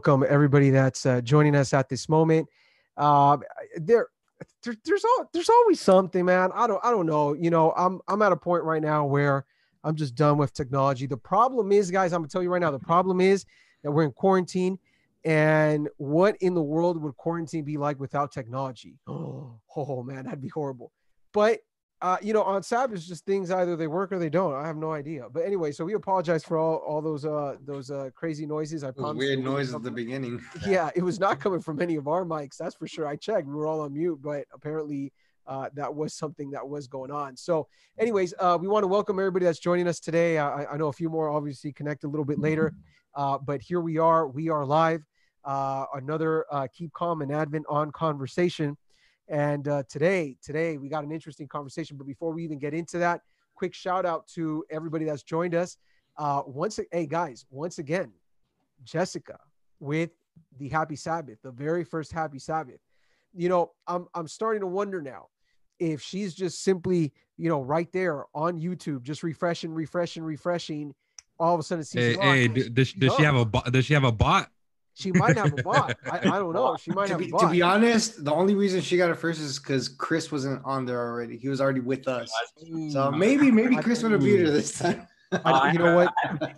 welcome everybody that's uh, joining us at this moment. Uh, there, there, there's all, there's always something, man. I don't, I don't know. You know, I'm, I'm at a point right now where I'm just done with technology. The problem is, guys, I'm gonna tell you right now. The problem is that we're in quarantine, and what in the world would quarantine be like without technology? Oh, oh man, that'd be horrible. But uh, you know, on Sabbath, just things either they work or they don't. I have no idea. But anyway, so we apologize for all, all those uh those uh crazy noises. I promise. Weird noises at the beginning. Yeah, it was not coming from any of our mics. That's for sure. I checked. We were all on mute, but apparently uh, that was something that was going on. So, anyways, uh, we want to welcome everybody that's joining us today. I, I know a few more obviously connect a little bit later, uh, but here we are. We are live. Uh, another uh, Keep Calm and Advent on conversation. And uh, today, today we got an interesting conversation. But before we even get into that, quick shout out to everybody that's joined us. Uh, once, hey guys, once again, Jessica with the Happy Sabbath, the very first Happy Sabbath. You know, I'm I'm starting to wonder now if she's just simply, you know, right there on YouTube, just refreshing, refreshing, refreshing. All of a sudden, hey, hey does, does she have a bot? does she have a bot? She might have a bot. I, I don't know. She might to have be, a bot. To be honest, the only reason she got it first is because Chris wasn't on there already. He was already with us. So mm. maybe maybe Chris would have beat her this time. I, you know what?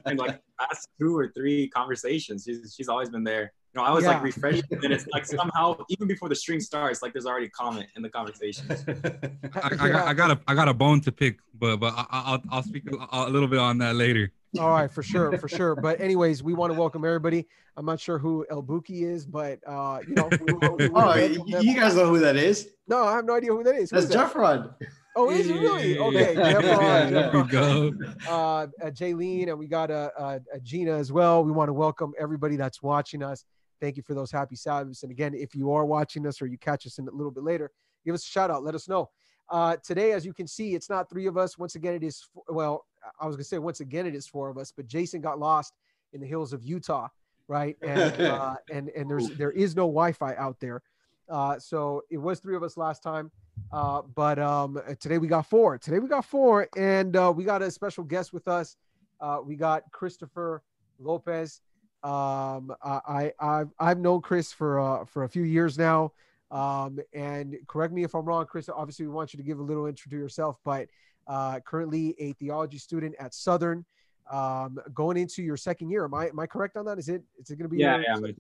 In like last two or three conversations, she's she's always been there. You know, I was yeah. like refreshing, and it's like somehow even before the string starts, like there's already a comment in the conversation. I, I, got, I got a I got a bone to pick, but but I, will I'll speak a, a little bit on that later. All right, for sure, for sure. But anyways, we want to welcome everybody. I'm not sure who El Buki is, but uh, you know, we, we, we, oh, you guys know who that is? No, I have no idea who that is. Who That's is that? Jeffron. Oh, is it really? Okay, Jeffron. There we go. Uh, uh, Jaylene, and we got a, uh, a, a Gina as well. We want to welcome everybody that's watching us. Thank you for those happy Sabbaths. And again, if you are watching us or you catch us in a little bit later, give us a shout out. Let us know. Uh, today, as you can see, it's not three of us. Once again, it is well. I was gonna say once again it is four of us, but Jason got lost in the hills of Utah, right? And uh, and and there's there is no Wi-Fi out there, uh, so it was three of us last time, uh, but um, today we got four. Today we got four, and uh, we got a special guest with us. Uh, we got Christopher Lopez. Um, I, I have I've known Chris for uh, for a few years now. Um, and correct me if I'm wrong, Chris. Obviously, we want you to give a little intro to yourself, but uh, currently a theology student at Southern, um, going into your second year. Am I am I correct on that? Is it is it going to be? Yeah, yeah, second,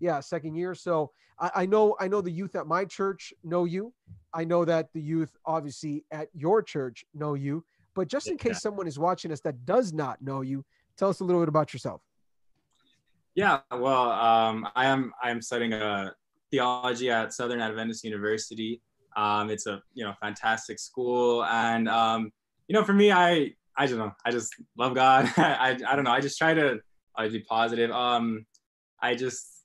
yeah, second year. So I, I know I know the youth at my church know you. I know that the youth obviously at your church know you. But just in case yeah. someone is watching us that does not know you, tell us a little bit about yourself. Yeah, well, um, I am I am studying a theology at Southern Adventist University. Um, it's a you know fantastic school, and um, you know for me, I I don't know, I just love God. I I don't know, I just try to I be positive. Um, I just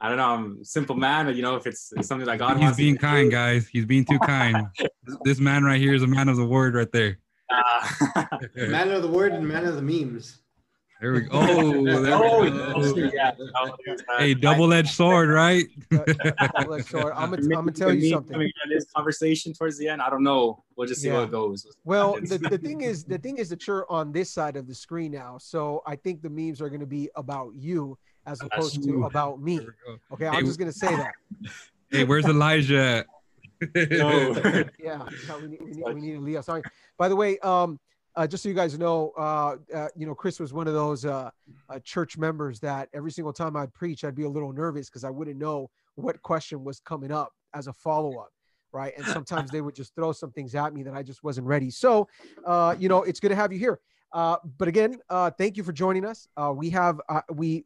I don't know, I'm a simple man, but you know if it's, it's something that God He's being kind, do. guys. He's being too kind. this man right here is a man of the word right there. Uh, man of the word and man of the memes. There we go. Oh, there oh, we go. Yeah. Hey, double-edged sword, right? double-edged sword. I'm gonna, I'm tell you something. This conversation towards the end, I don't know. We'll just see yeah. how it goes. Well, the, the thing is, the thing is that you're on this side of the screen now, so I think the memes are gonna be about you as opposed to about me. Okay, I'm just gonna say that. Hey, where's Elijah? no. yeah, we need, we need, we need Leah. Sorry. By the way, um, uh, just so you guys know, uh, uh, you know, Chris was one of those uh, uh, church members that every single time I'd preach, I'd be a little nervous because I wouldn't know what question was coming up as a follow up, right? And sometimes they would just throw some things at me that I just wasn't ready. So, uh, you know, it's good to have you here. but again, thank you for joining us. we have we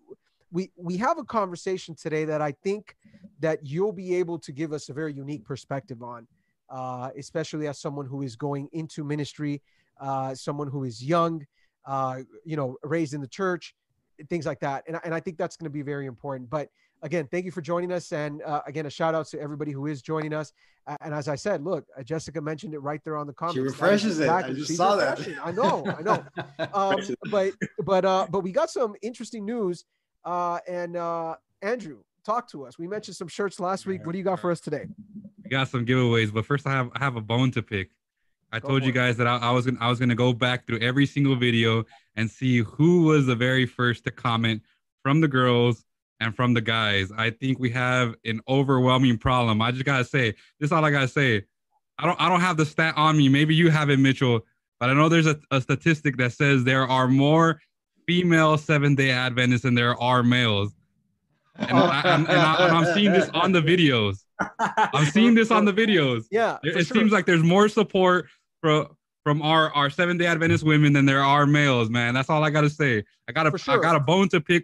we we have a conversation today that I think that you'll be able to give us a very unique perspective on, especially as someone who is going into ministry uh, someone who is young, uh, you know, raised in the church, things like that. And, and I think that's going to be very important. But again, thank you for joining us. And uh, again, a shout out to everybody who is joining us. And as I said, look, uh, Jessica mentioned it right there on the comments. She refreshes it. I just saw that. I know, I know. Um, but but uh, but we got some interesting news. Uh, and uh, Andrew, talk to us. We mentioned some shirts last week. What do you got for us today? We got some giveaways, but first I have I have a bone to pick. I told you guys that I, I, was gonna I was gonna go back through every single video and see who was the very first to comment from the girls and from the guys. I think we have an overwhelming problem. I just gotta say, this is all I gotta say. I don't I don't have the stat on me. Maybe you have it, Mitchell, but I know there's a, a statistic that says there are more female Seventh Day Adventists than there are males. And, I, and, and, I, am seeing this on the videos. I'm seeing this on the videos. Yeah, it, it sure. seems like there's more support for from our our Seventh Day Adventist women than there are males. Man, that's all I gotta say. I got a sure. I got a bone to pick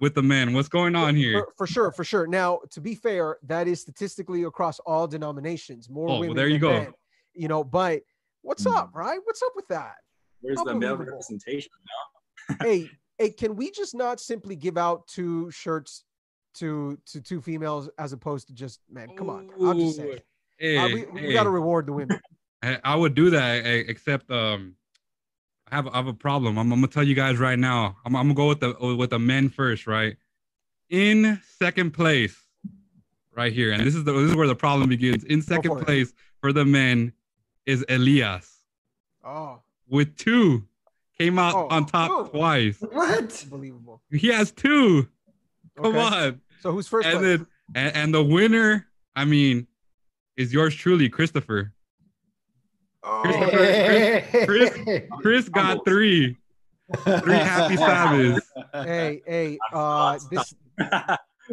with the men. What's going on here? For, for, sure, for sure. Now, to be fair, that is statistically across all denominations. More oh, women. Well, there you go. Men, you know, but what's mm. up, right? What's up with that? Where's the male representation now? hey, hey, can we just not simply give out two shirts to to two females as opposed to just men? Come on, I'm just saying. Hey, uh, we, we got to reward the women. I would do that, except um, I have I have a problem. I'm, I'm gonna tell you guys right now. I'm, I'm gonna go with the with the men first, right? In second place, right here, and this is the this is where the problem begins. In second for place it. for the men is Elias. Oh. With two, came out oh. on top oh. twice. What? Unbelievable. He has two. Come okay. on. So who's first? And place? then and, and the winner, I mean, is yours truly, Christopher. Oh. Chris, Chris, Chris got three. Three happy Sabbaths. Hey, hey, uh, this,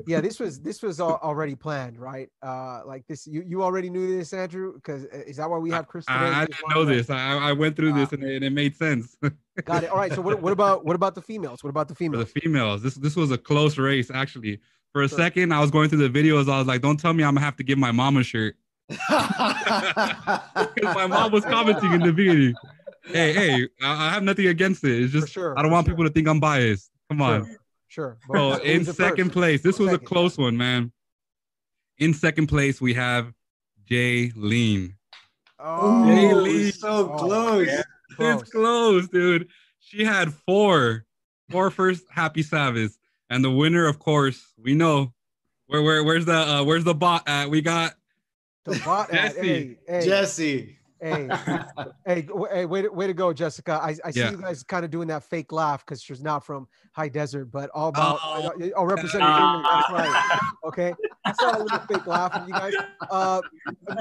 yeah, this was this was already planned, right? Uh, like this, you you already knew this, Andrew, because uh, is that why we have Chris? Today? I, I didn't know this. I, I went through this uh, and, it, and it made sense. got it. All right. So what, what about what about the females? What about the females? For the females, this this was a close race actually. For a sure. second, I was going through the videos. I was like, "Don't tell me I'm gonna have to give my mom a shirt." Because my mom was commenting in the beginning. Hey, hey, I, have nothing against it. It's just sure, I don't want sure. people to think I'm biased. Come on. Sure. sure. Bro, in second place, this was second. a close one, man. In second place, we have Jaylene. Oh, Jaylene. so oh, close. Yeah. It's close, dude. She had four, four first happy Sabbaths, and the winner, of course, we know. Where, where, where's the, uh, where's the bot at? We got the bot at, hey, hey, Jesse. Hey, hey, hey, way to, way to go, Jessica. I, I see yeah. you guys kind of doing that fake laugh because she's not from High Desert, but all about oh, oh representing uh, That's right. Okay, I saw a little fake laugh from you guys. Uh,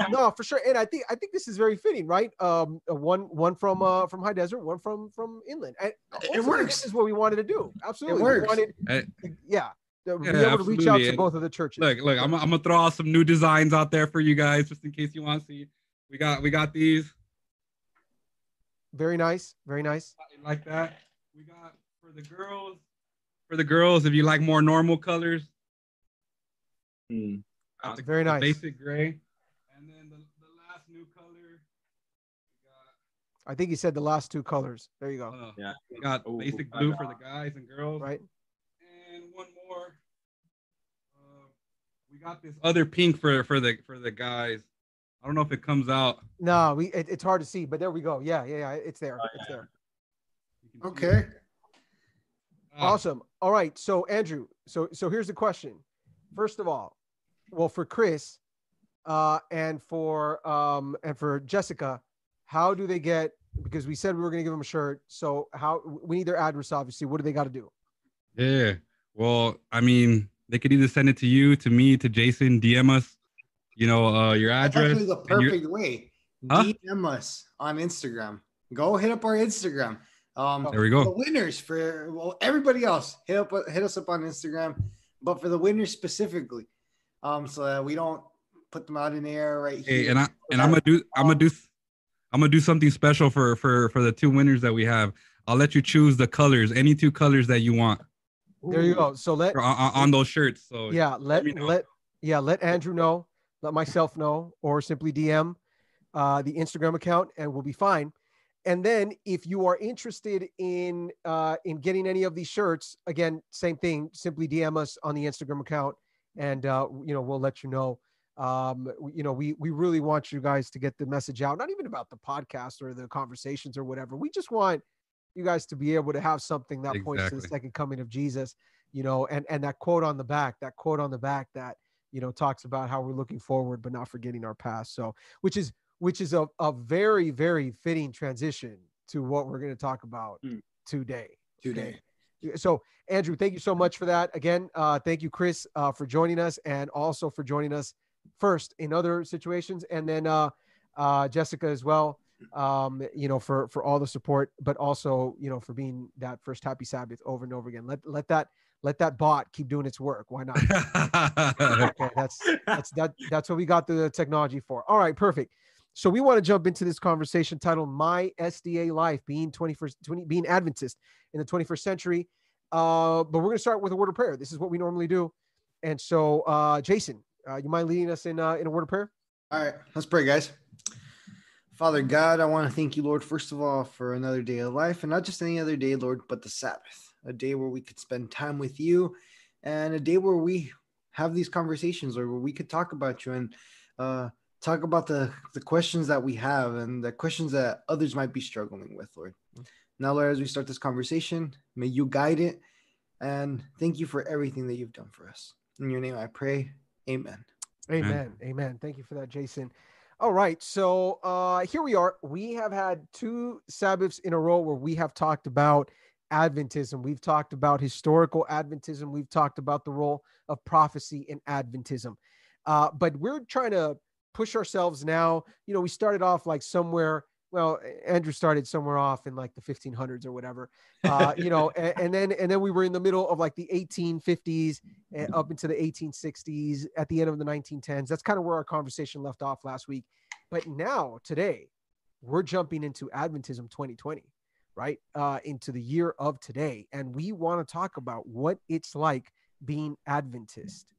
no, for sure. And I think I think this is very fitting, right? Um, one one from uh from High Desert, one from from Inland. And it works. This is what we wanted to do. Absolutely, it works. Wanted, yeah yeah, be able absolutely. to reach out to both of the churches. Look, look, I'm, I'm gonna throw out some new designs out there for you guys, just in case you want to see. We got we got these. Very nice, very nice. Like that. We got for the girls. For the girls, if you like more normal colors. Hmm. very nice. Basic gray. And then the, the last new color. I think he said the last two colors. There you go. Uh, yeah. We got Ooh, basic blue for the guys and girls. Right one more. Uh, we got this other pink for for the for the guys. I don't know if it comes out. No, we it, it's hard to see, but there we go. Yeah, yeah, yeah. It's there. Oh, it's there. Okay. Ah. Awesome. All right. So Andrew, so so here's the question. First of all, well, for Chris, uh, and for um and for Jessica, how do they get? Because we said we were going to give them a shirt. So how we need their address, obviously. What do they got to do? Yeah. Well, I mean, they could either send it to you, to me, to Jason, DM us, you know, uh, your address. That's actually the perfect way. Huh? DM us on Instagram. Go hit up our Instagram. Um, there we go. The winners for well, everybody else, hit up hit us up on Instagram, but for the winners specifically, um, so that we don't put them out in the air right here. And I and I'm gonna do I'm gonna do I'm gonna do something special for for for the two winners that we have. I'll let you choose the colors, any two colors that you want. There you go. So let on, on those shirts. So yeah, let let, let yeah let Andrew know, let myself know, or simply DM uh, the Instagram account, and we'll be fine. And then if you are interested in uh, in getting any of these shirts, again, same thing. Simply DM us on the Instagram account, and uh, you know we'll let you know. Um, you know, we we really want you guys to get the message out. Not even about the podcast or the conversations or whatever. We just want you guys to be able to have something that exactly. points to the second coming of Jesus, you know, and and that quote on the back, that quote on the back that you know talks about how we're looking forward but not forgetting our past. So, which is which is a, a very very fitting transition to what we're going to talk about mm. today. Today. So, Andrew, thank you so much for that. Again, uh, thank you, Chris, uh, for joining us and also for joining us first in other situations, and then uh, uh, Jessica as well. Um, you know, for for all the support, but also you know for being that first Happy Sabbath over and over again. Let let that let that bot keep doing its work. Why not? okay, that's that's that that's what we got the technology for. All right, perfect. So we want to jump into this conversation titled "My SDA Life: Being 21st, 20, Being Adventist in the 21st Century." Uh, but we're going to start with a word of prayer. This is what we normally do. And so, uh, Jason, uh, you mind leading us in uh, in a word of prayer? All right, let's pray, guys. Father God, I want to thank you, Lord, first of all, for another day of life, and not just any other day, Lord, but the Sabbath, a day where we could spend time with you, and a day where we have these conversations, or where we could talk about you and uh, talk about the the questions that we have and the questions that others might be struggling with, Lord. Now, Lord, as we start this conversation, may you guide it, and thank you for everything that you've done for us. In your name, I pray. Amen. Amen. Amen. Amen. Thank you for that, Jason. All right. So uh, here we are. We have had two Sabbaths in a row where we have talked about Adventism. We've talked about historical Adventism. We've talked about the role of prophecy in Adventism. Uh, but we're trying to push ourselves now. You know, we started off like somewhere well andrew started somewhere off in like the 1500s or whatever uh, you know and, and, then and then we were in the middle of like the 1850s eh, up into the 1860s at the end of the 1910s that's kind of where our conversation left off last week. But now today we're jumping into adventism 2020 right uh, into the year of today and we want to talk about what it's like being adventist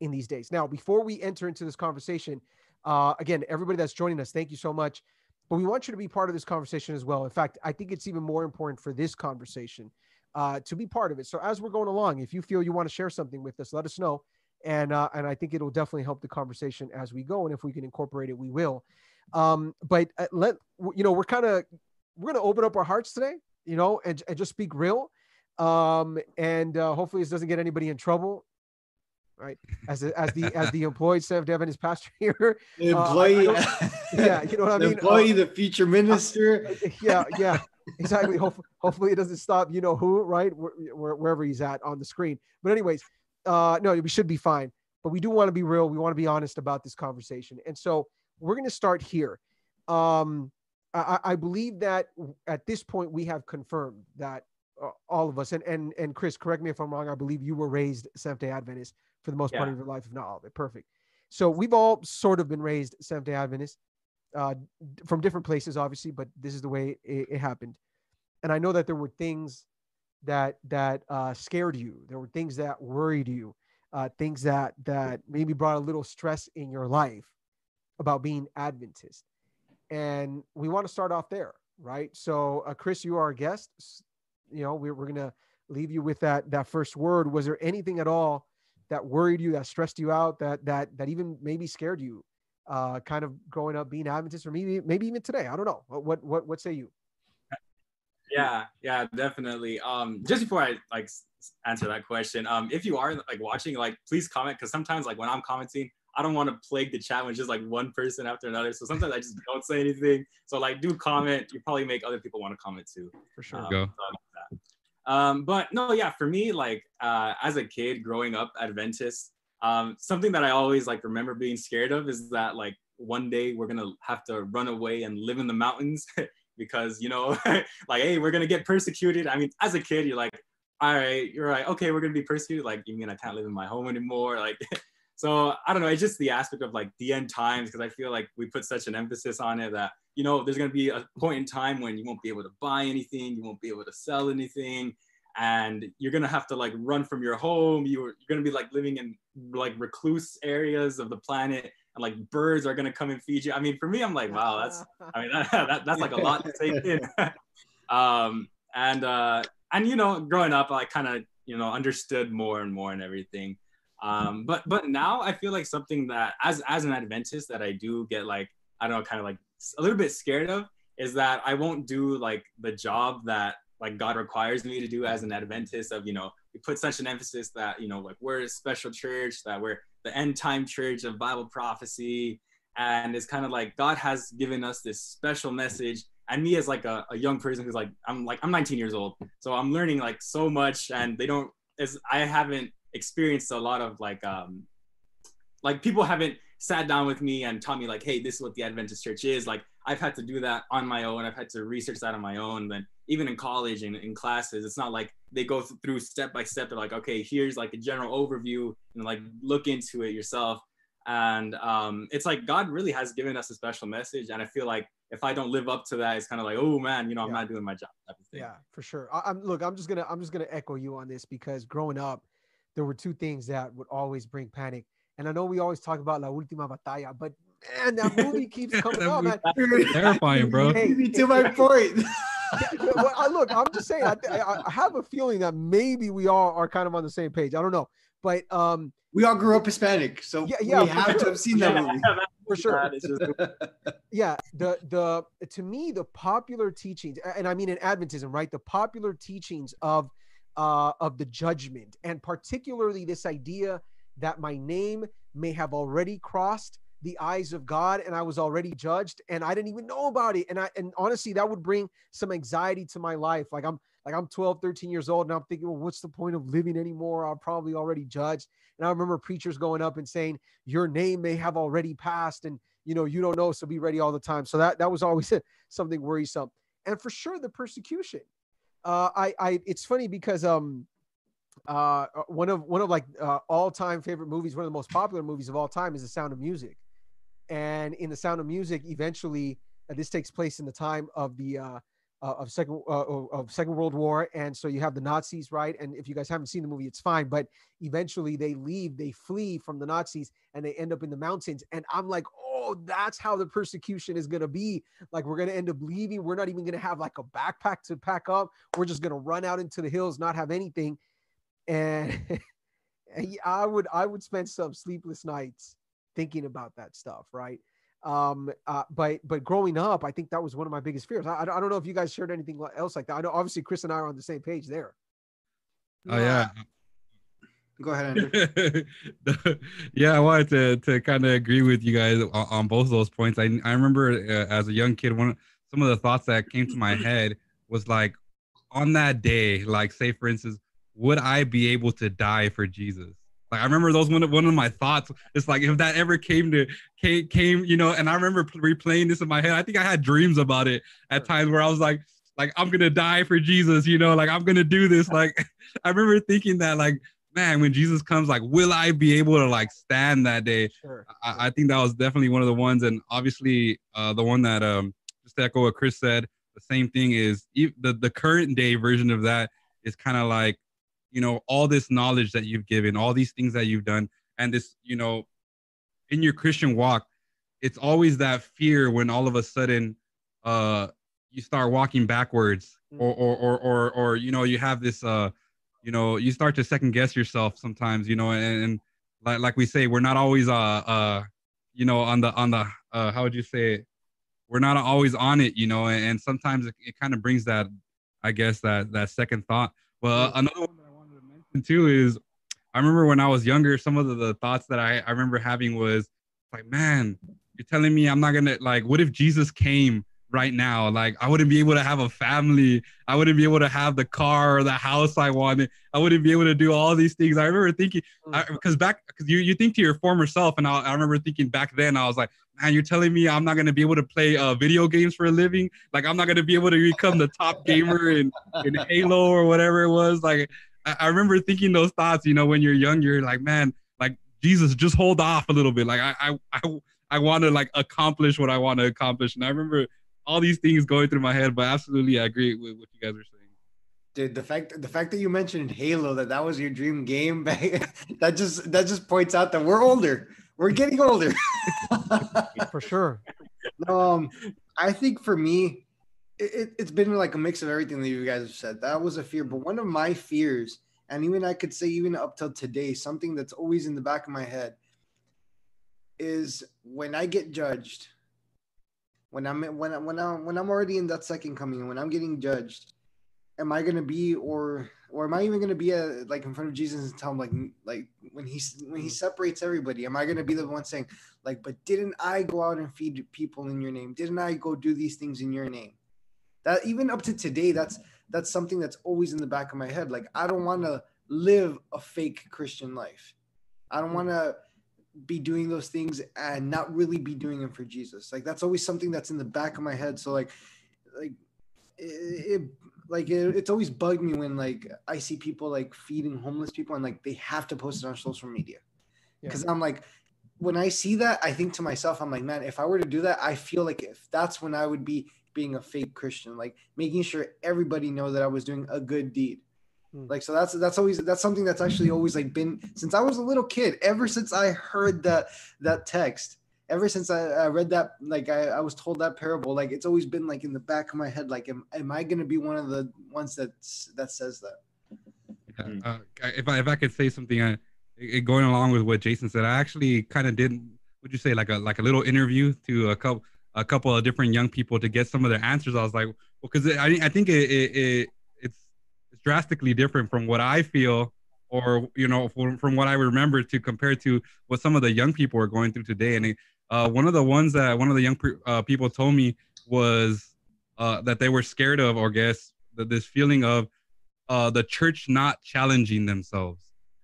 in these days. Now before we enter into this conversation uh, again everybody that's joining us thank you so much but we want you to be part of this conversation as well. In fact, I think it's even more important for this conversation uh, to be part of it. So as we're going along, if you feel you want to share something with us, let us know, and uh, and I think it'll definitely help the conversation as we go. And if we can incorporate it, we will. Um, but uh, let you know, we're kind of we're going to open up our hearts today, you know, and, and just speak real. Um, and uh, hopefully this doesn't get anybody in trouble right? As the, as the as the employed Seventh Adventist pastor here. The uh, employee, uh, yeah, you know what I mean. Employee, uh, the future minister. yeah, yeah, exactly. hopefully, hopefully it doesn't stop. You know who, right? Where, wherever he's at on the screen. But anyways, uh, no, we should be fine. But we do want to be real. We want to be honest about this conversation, and so we're going to start here. Um, I, I believe that at this point we have confirmed that uh, all of us and and and Chris, correct me if I'm wrong. I believe you were raised Seventh Day Adventist for the most yeah. part of your life, if not all of it. Perfect. So we've all sort of been raised Seventh Day Adventist uh, from different places, obviously, but this is the way it, it happened. And I know that there were things that that uh, scared you. There were things that worried you, uh, things that that maybe brought a little stress in your life about being Adventist. And we want to start off there, right? So, uh, Chris, you are our guest. You know, we're, we're gonna leave you with that that first word. Was there anything at all that worried you, that stressed you out, that that that even maybe scared you, uh, kind of growing up being Adventist, or maybe maybe even today? I don't know. What what what say you? Yeah, yeah, definitely. Um, just before I like answer that question, um, if you are like watching, like please comment because sometimes like when I'm commenting, I don't want to plague the chat with just like one person after another. So sometimes I just don't say anything. So like do comment. You probably make other people want to comment too. For sure. Um, Go. So um, but no, yeah, for me, like uh, as a kid growing up Adventist, um, something that I always like remember being scared of is that like one day we're gonna have to run away and live in the mountains because you know, like hey, we're gonna get persecuted. I mean, as a kid, you're like, all right, you're right, okay, we're gonna be persecuted. Like, you mean I can't live in my home anymore? Like, so I don't know. It's just the aspect of like the end times because I feel like we put such an emphasis on it that you know, there's going to be a point in time when you won't be able to buy anything, you won't be able to sell anything, and you're going to have to like run from your home. You're, you're going to be like living in like recluse areas of the planet, and like birds are going to come and feed you. I mean, for me, I'm like, wow, that's, I mean, that, that that's like a lot to take in. um, and, uh, and, you know, growing up, I kind of, you know, understood more and more and everything. Um, but, but now I feel like something that as, as an Adventist that I do get like, I don't know, kind of like a little bit scared of is that I won't do like the job that like God requires me to do as an Adventist of, you know, we put such an emphasis that, you know, like we're a special church, that we're the end time church of Bible prophecy. And it's kind of like God has given us this special message and me as like a, a young person who's like i'm like i'm 19 years old so i'm learning like so much and they don't as i haven't experienced a lot of like um like people haven't sat down with me and taught me like hey this is what the adventist church is like i've had to do that on my own i've had to research that on my own then even in college and in classes it's not like they go through step by step they're like okay here's like a general overview and like look into it yourself and um, it's like god really has given us a special message and i feel like if I don't live up to that, it's kind of like, oh man, you know, I'm yeah. not doing my job. Yeah, for sure. I, am look, I'm just gonna I'm just gonna echo you on this because growing up, there were two things that would always bring panic. And I know we always talk about La Última Batalla, but man, that movie keeps coming up, man. Terrifying, bro. Hey, to my point. well, I, look, I'm just saying. I, I, have a feeling that maybe we all are kind of on the same page. I don't know, but um, we all grew up Hispanic, so yeah, yeah we have sure. to have seen that movie for sure. yeah, the the to me the popular teachings, and I mean in Adventism, right? The popular teachings of uh, of the judgment, and particularly this idea that my name may have already crossed the eyes of God and I was already judged and I didn't even know about it. And I and honestly, that would bring some anxiety to my life. Like I'm like I'm 12, 13 years old and I'm thinking, well, what's the point of living anymore? I'm probably already judged. And I remember preachers going up and saying, Your name may have already passed, and you know, you don't know, so be ready all the time. So that that was always something worrisome. And for sure, the persecution. Uh, I, I, it's funny because um, uh, one of one of like uh, all time favorite movies, one of the most popular movies of all time, is The Sound of Music. And in The Sound of Music, eventually, uh, this takes place in the time of the uh, uh, of second uh, of Second World War, and so you have the Nazis, right? And if you guys haven't seen the movie, it's fine. But eventually, they leave, they flee from the Nazis, and they end up in the mountains. And I'm like, oh, that's how the persecution is gonna be. Like we're gonna end up leaving. We're not even gonna have like a backpack to pack up. We're just gonna run out into the hills, not have anything. And I would I would spend some sleepless nights thinking about that stuff, right? um uh, but but growing up i think that was one of my biggest fears. I, I don't know if you guys shared anything else like that. I know obviously chris and i are on the same page there. Oh yeah. Go ahead yeah i wanted to to kind of agree with you guys on, on, both of those points. I, I remember uh, as a young kid one some of the thoughts that came to my head was like on that day like say for instance would i be able to die for jesus like I remember those one of one of my thoughts. It's like if that ever came to came, came you know, and I remember replaying this in my head. I think I had dreams about it at times where I was like, like I'm gonna die for Jesus, you know, like I'm gonna do this. Like I remember thinking that, like, man, when Jesus comes, like, will I be able to like stand that day? Sure. I, I think that was definitely one of the ones, and obviously uh, the one that um just to echo what Chris said. The same thing is the the current day version of that is kind of like you know all this knowledge that you've given all these things that you've done and this you know in your christian walk it's always that fear when all of a sudden uh you start walking backwards mm. or or or or, or you know you have this uh you know you start to second guess yourself sometimes you know and, and like like we say we're not always uh uh you know on the on the uh how would you say it? We're not always on it you know and, and sometimes it, it kind of brings that i guess that that second thought. Well another one too is I remember when I was younger, some of the, the thoughts that I, I remember having was like, man, you're telling me I'm not gonna like, what if Jesus came right now? Like, I wouldn't be able to have a family. I wouldn't be able to have the car or the house I wanted. I wouldn't be able to do all these things. I remember thinking, because back, because you, you think to your former self, and I, I remember thinking back then, I was like, man, you're telling me I'm not gonna be able to play uh, video games for a living? Like, I'm not gonna be able to become the top gamer in, in Halo or whatever it was. Like, I, remember thinking those thoughts, you know, when you're young, you're like, man, like Jesus, just hold off a little bit. Like I I I, I want to like accomplish what I want to accomplish. And I remember all these things going through my head, but absolutely I agree with what you guys are saying. Dude, the fact the fact that you mentioned Halo, that that was your dream game, that just that just points out that we're older. We're getting older. for sure. Um, I think for me, it, it's been like a mix of everything that you guys have said. That was a fear, but one of my fears, and even I could say even up till today, something that's always in the back of my head is when I get judged, when I'm when I, when I when I'm already in that second coming, when I'm getting judged, am I gonna be or or am I even gonna be a, like in front of Jesus and tell him like like when he when he mm. separates everybody, am I gonna be the one saying like, but didn't I go out and feed people in your name? Didn't I go do these things in your name? That even up to today that's that's something that's always in the back of my head. Like i don't want to live a fake christian life. I don't want to be doing those things and not really be doing them for jesus. Like that's always something that's in the back of my head. So like like it, it like it, it's always bugged me when like i see people like feeding homeless people and like they have to post it on social media. Because yeah. i'm like when i see that i think to myself i'm like man if i were to do that i feel like if that's when i would be being a fake Christian, like making sure everybody know that I was doing a good deed. Hmm. Like so that's that's always that's something that's actually always like been since I was a little kid, ever since I heard that that text, ever since I, I read that, like I, I was told that parable, like it's always been like in the back of my head, like am, am I gonna be one of the ones that that says that? Yeah, uh, if I if I could say something, uh, going along with what Jason said, I actually kind of did. Would you say like a like a little interview to a couple a couple of different young people to get some of their answers. I was like, well, because I, I think it, it, it, it's it's drastically different from what I feel or you know from, from what I remember to compare to what some of the young people are going through today. And uh, one of the ones that one of the young uh, people told me was uh, that they were scared of, or guess that this feeling of uh, the church not challenging themselves.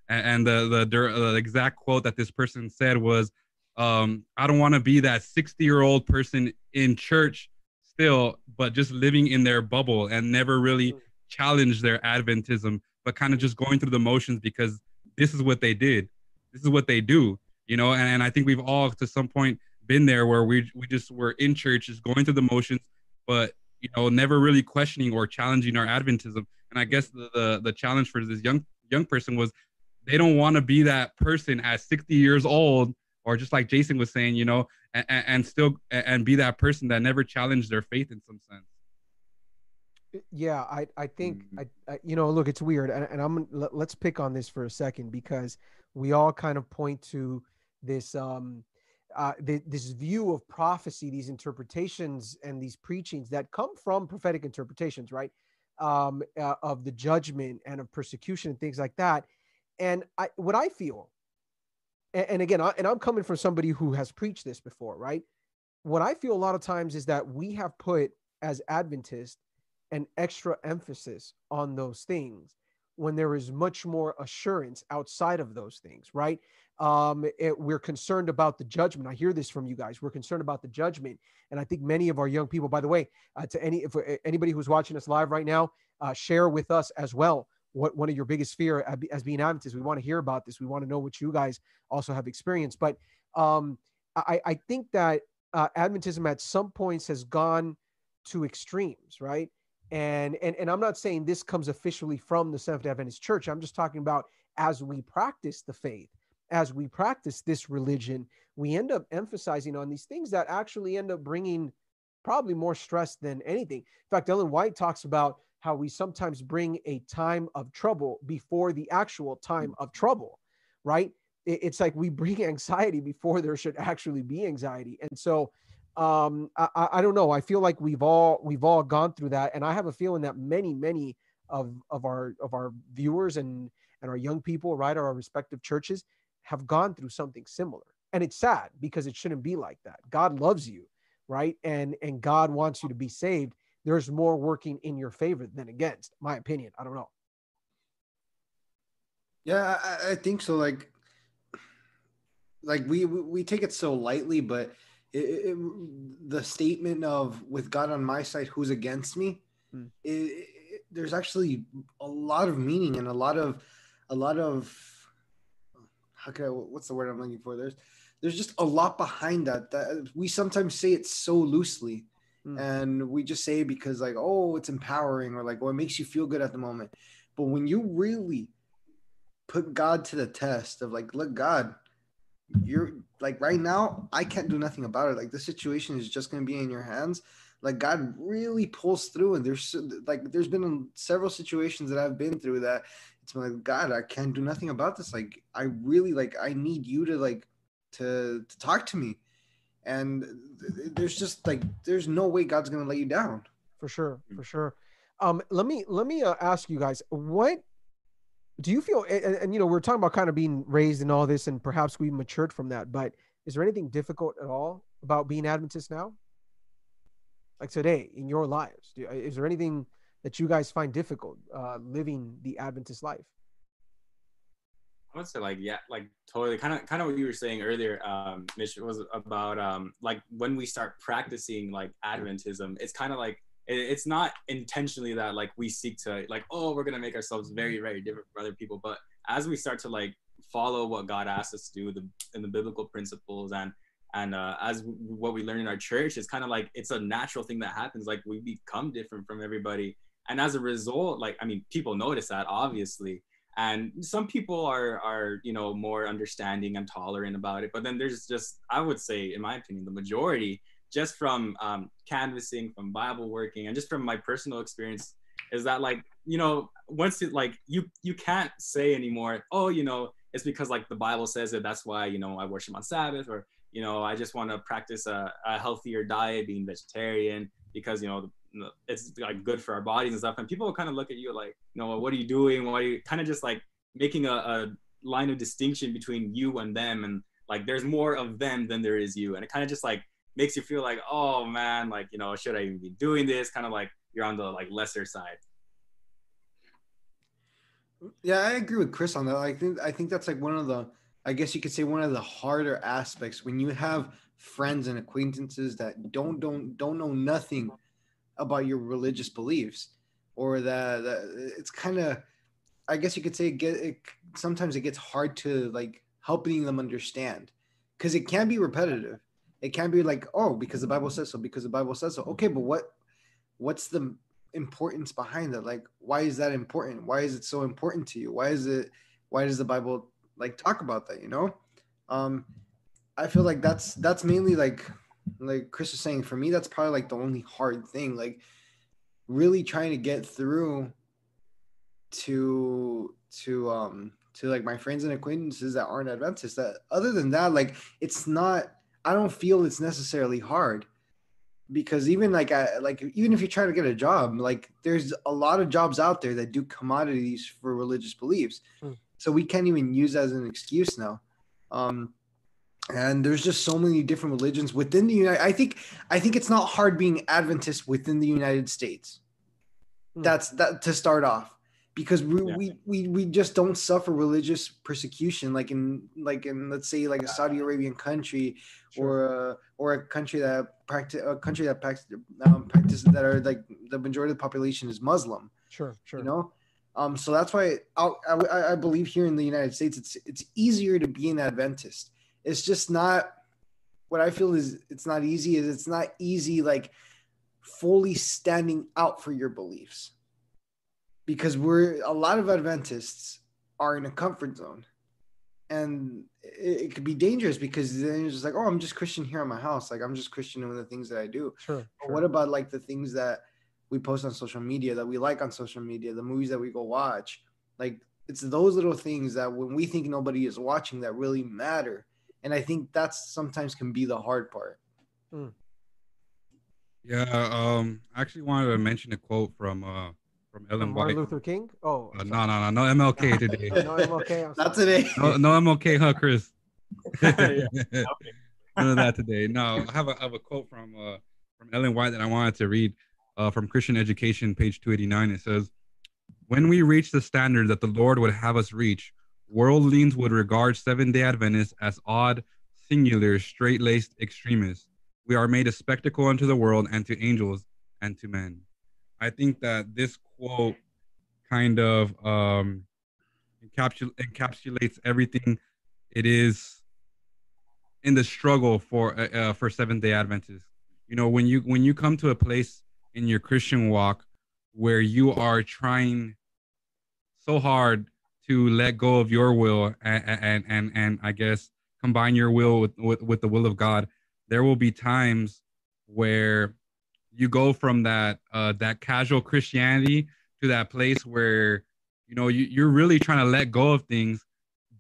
And, and the, the the exact quote that this person said was, um, I don't want to be that 60 year old person in church still, but just living in their bubble and never really mm. challenge their Adventism, but kind of just going through the motions because this is what they did. This is what they do, you know. And, and I think we've all to some point been there where we we just were in church, just going through the motions, but you know, never really questioning or challenging our Adventism. And I guess the the, the challenge for this young young person was they don't want to be that person at 60 years old or just like Jason was saying, you know, and, and still and be that person that never challenged their faith in some sense. Yeah, I I think mm-hmm. I, I, you know look it's weird and, and I'm let, let's pick on this for a second because we all kind of point to this um uh, the, this view of prophecy, these interpretations and these preachings that come from prophetic interpretations, right? Um, uh, of the judgment and of persecution and things like that. And I, what I feel and, and again, I, and I'm coming from somebody who has preached this before, right? What I feel a lot of times is that we have put as Adventists an extra emphasis on those things when there is much more assurance outside of those things, right? Um, it, we're concerned about the judgment. I hear this from you guys. We're concerned about the judgment, and I think many of our young people. By the way, uh, to any if anybody who's watching us live right now, uh, share with us as well what one of your biggest fear as being Adventists. We want to hear about this. We want to know what you guys also have experienced. But um, I, I think that uh, Adventism at some points has gone to extremes, right? And, and and I'm not saying this comes officially from the Seventh Adventist Church. I'm just talking about as we practice the faith, as we practice this religion, we end up emphasizing on these things that actually end up bringing probably more stress than anything. In fact, Ellen White talks about how we sometimes bring a time of trouble before the actual time of trouble, right? It's like we bring anxiety before there should actually be anxiety. And so um, I, I don't know. I feel like we've all we've all gone through that, and I have a feeling that many many of of our of our viewers and and our young people, right, our respective churches, have gone through something similar. And it's sad because it shouldn't be like that. God loves you, right, and and God wants you to be saved there's more working in your favor than against. My opinion. I don't know. Yeah, I, I think so. Like, like we we take it so lightly, but it, it, the statement of "with God on my side, who's against me," hmm. it, there's actually a lot of meaning and a lot of a lot of how can I, what's the word I'm looking for? There's there's just a lot behind that that we sometimes say it so loosely mm. and we just say because like oh it's empowering or like oh it makes you feel good at the moment. But when you really put god to the test of like look god you're like right now i can't do nothing about it. Like the situation is just going to be in your hands. Like god really pulls through and there's like there's been several situations that i've been through that it's like god i can't do nothing about this. Like i really like i need you to like to to talk to me and there's just like there's no way God's gonna let you down. For sure, for sure. Um, let me let me uh, ask you guys, what do you feel? And, and, you know, we're talking about kind of being raised in all this, and perhaps we matured from that. But is there anything difficult at all about being Adventist now? like today in your lives? Do, is there anything that you guys find difficult uh, living the Adventist life? I would say like yeah, like totally kind of kind of what you were saying earlier, um, Mitch was about um like when we start practicing like Adventism, it's kind of like it, it's not intentionally that like we seek to like oh we're gonna make ourselves very very different from other people, but as we start to like follow what God asks us to do the in the biblical principles and and uh, as w- what we learn in our church, it's kind of like it's a natural thing that happens. Like we become different from everybody, and as a result, like I mean, people notice that obviously and some people are are you know more understanding and tolerant about it but then there's just i would say in my opinion the majority just from um, canvassing from bible working and just from my personal experience is that like you know once it like you you can't say anymore oh you know it's because like the bible says it that's why you know i worship on sabbath or you know i just want to practice a, a healthier diet being vegetarian because you know it's like good for our bodies and stuff. And people kind of look at you like, you know, what are you doing? Why are you kind of just like making a, a line of distinction between you and them, and like there's more of them than there is you, and it kind of just like makes you feel like, oh man, like you know, should I even be doing this? Kind of like you're on the like lesser side. Yeah, I agree with Chris on that. I think I think that's like one of the I guess you could say one of the harder aspects when you have friends and acquaintances that don't don't don't know nothing about your religious beliefs or that, that it's kind of i guess you could say it get it, sometimes it gets hard to like helping them understand. Because it can be repetitive. It can be like oh because the bible says so because the bible says so. Okay but what what's the importance behind that? Like why is that important? Why is it so important to you? Why is it why does the bible like talk about that you know? Um i feel like that's that's mainly like like Chris was saying, for me, that's probably like the only hard thing. Like really trying to get through to to um to like my friends and acquaintances that aren't Adventists. That other than that, like it's not. I don't feel it's necessarily hard because even like I, like even if you try to get a job, like there's a lot of jobs out there that do commodities for religious beliefs. Hmm. So we can't even use that as an excuse now. Um, and there's just so many different religions within the United. I think I think it's not hard being Adventist within the United States. Hmm. That's that to start off because we, yeah. we we we just don't suffer religious persecution like in like in let's say like a Saudi Arabian country sure. or a, or a country that practice a country that practice um, practices that are like the majority of the population is Muslim. Sure, sure. You know, um, so that's why I, I I believe here in the United States it's it's easier to be an Adventist it's just not what I feel is it's not easy is it's not easy like fully standing out for your beliefs because we're a lot of Adventists are in a comfort zone and it, it, could be dangerous because then you're just like, oh, I'm just Christian here in my house. Like I'm just Christian in the things that I do. Sure, sure. What about like the things that we post on social media that we like on social media, the movies that we go watch? Like it's those little things that when we think nobody is watching that really matter and I think that's sometimes can be the hard part. Hmm. Yeah, um, I actually wanted to mention a quote from uh from Ellen from Martin White. Luther King. Oh, uh, no, no, no, no MLK today. no MLK. Not today. No, no MLK, huh, Chris? None of that today. No, I have a, I have a quote from uh from Ellen White that I wanted to read uh, from Christian Education, page 289. It says, When we reach the standard that the Lord would have us reach, Worldlings would regard Seventh day Adventists as odd, singular, straight laced extremists. We are made a spectacle unto the world and to angels and to men. I think that this quote kind of um, encapsul- encapsulates everything it is in the struggle for uh, uh for Seventh Day Adventists. You know, when you when you come to a place in your Christian walk where you are trying so hard to let go of your will and and and, and I guess combine your will with, with with the will of God, there will be times where you go from that uh, that casual Christianity to that place where you know you, you're really trying to let go of things,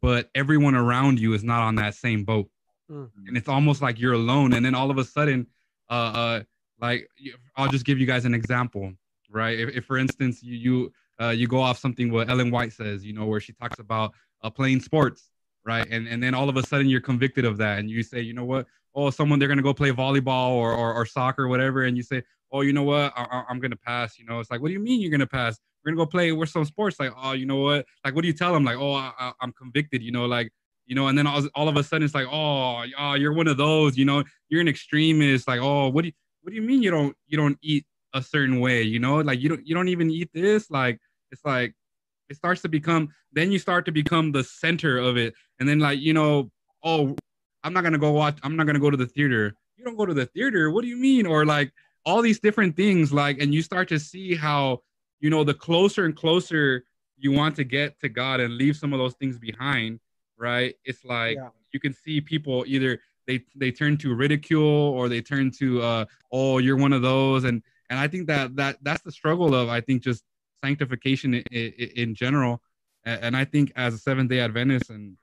but everyone around you is not on that same boat, mm-hmm. and it's almost like you're alone. And then all of a sudden, uh, uh like I'll just give you guys an example, right? If, if for instance you you uh, you go off something what Ellen White says, you know, where she talks about uh, playing sports, right? And and then all of a sudden you're convicted of that, and you say, you know what? Oh, someone they're gonna go play volleyball or or, or soccer, or whatever, and you say, oh, you know what, I, am gonna pass. You know, it's like, what do you mean you're gonna pass? We're gonna go play with some sports. Like, oh, you know what? Like, what do you tell them? Like, oh, I, am convicted. You know, like, you know, and then all, all of a sudden it's like, oh, oh, you're one of those. You know, you're an extremist. Like, oh, what do you, what do you mean you don't, you don't eat a certain way? You know, like you don't, you don't even eat this. Like, it's like, it starts to become. Then you start to become the center of it, and then like, you know, oh, I'm not gonna go watch. I'm not gonna go to the theater. You don't go to the theater. What do you mean? Or like all these different things. Like, and you start to see how you know the closer and closer you want to get to God and leave some of those things behind. Right? It's like yeah. you can see people either they they turn to ridicule or they turn to uh oh you're one of those and and I think that that that's the struggle of I think just sanctification in, in, in general and I think as a Seventh Day Adventist and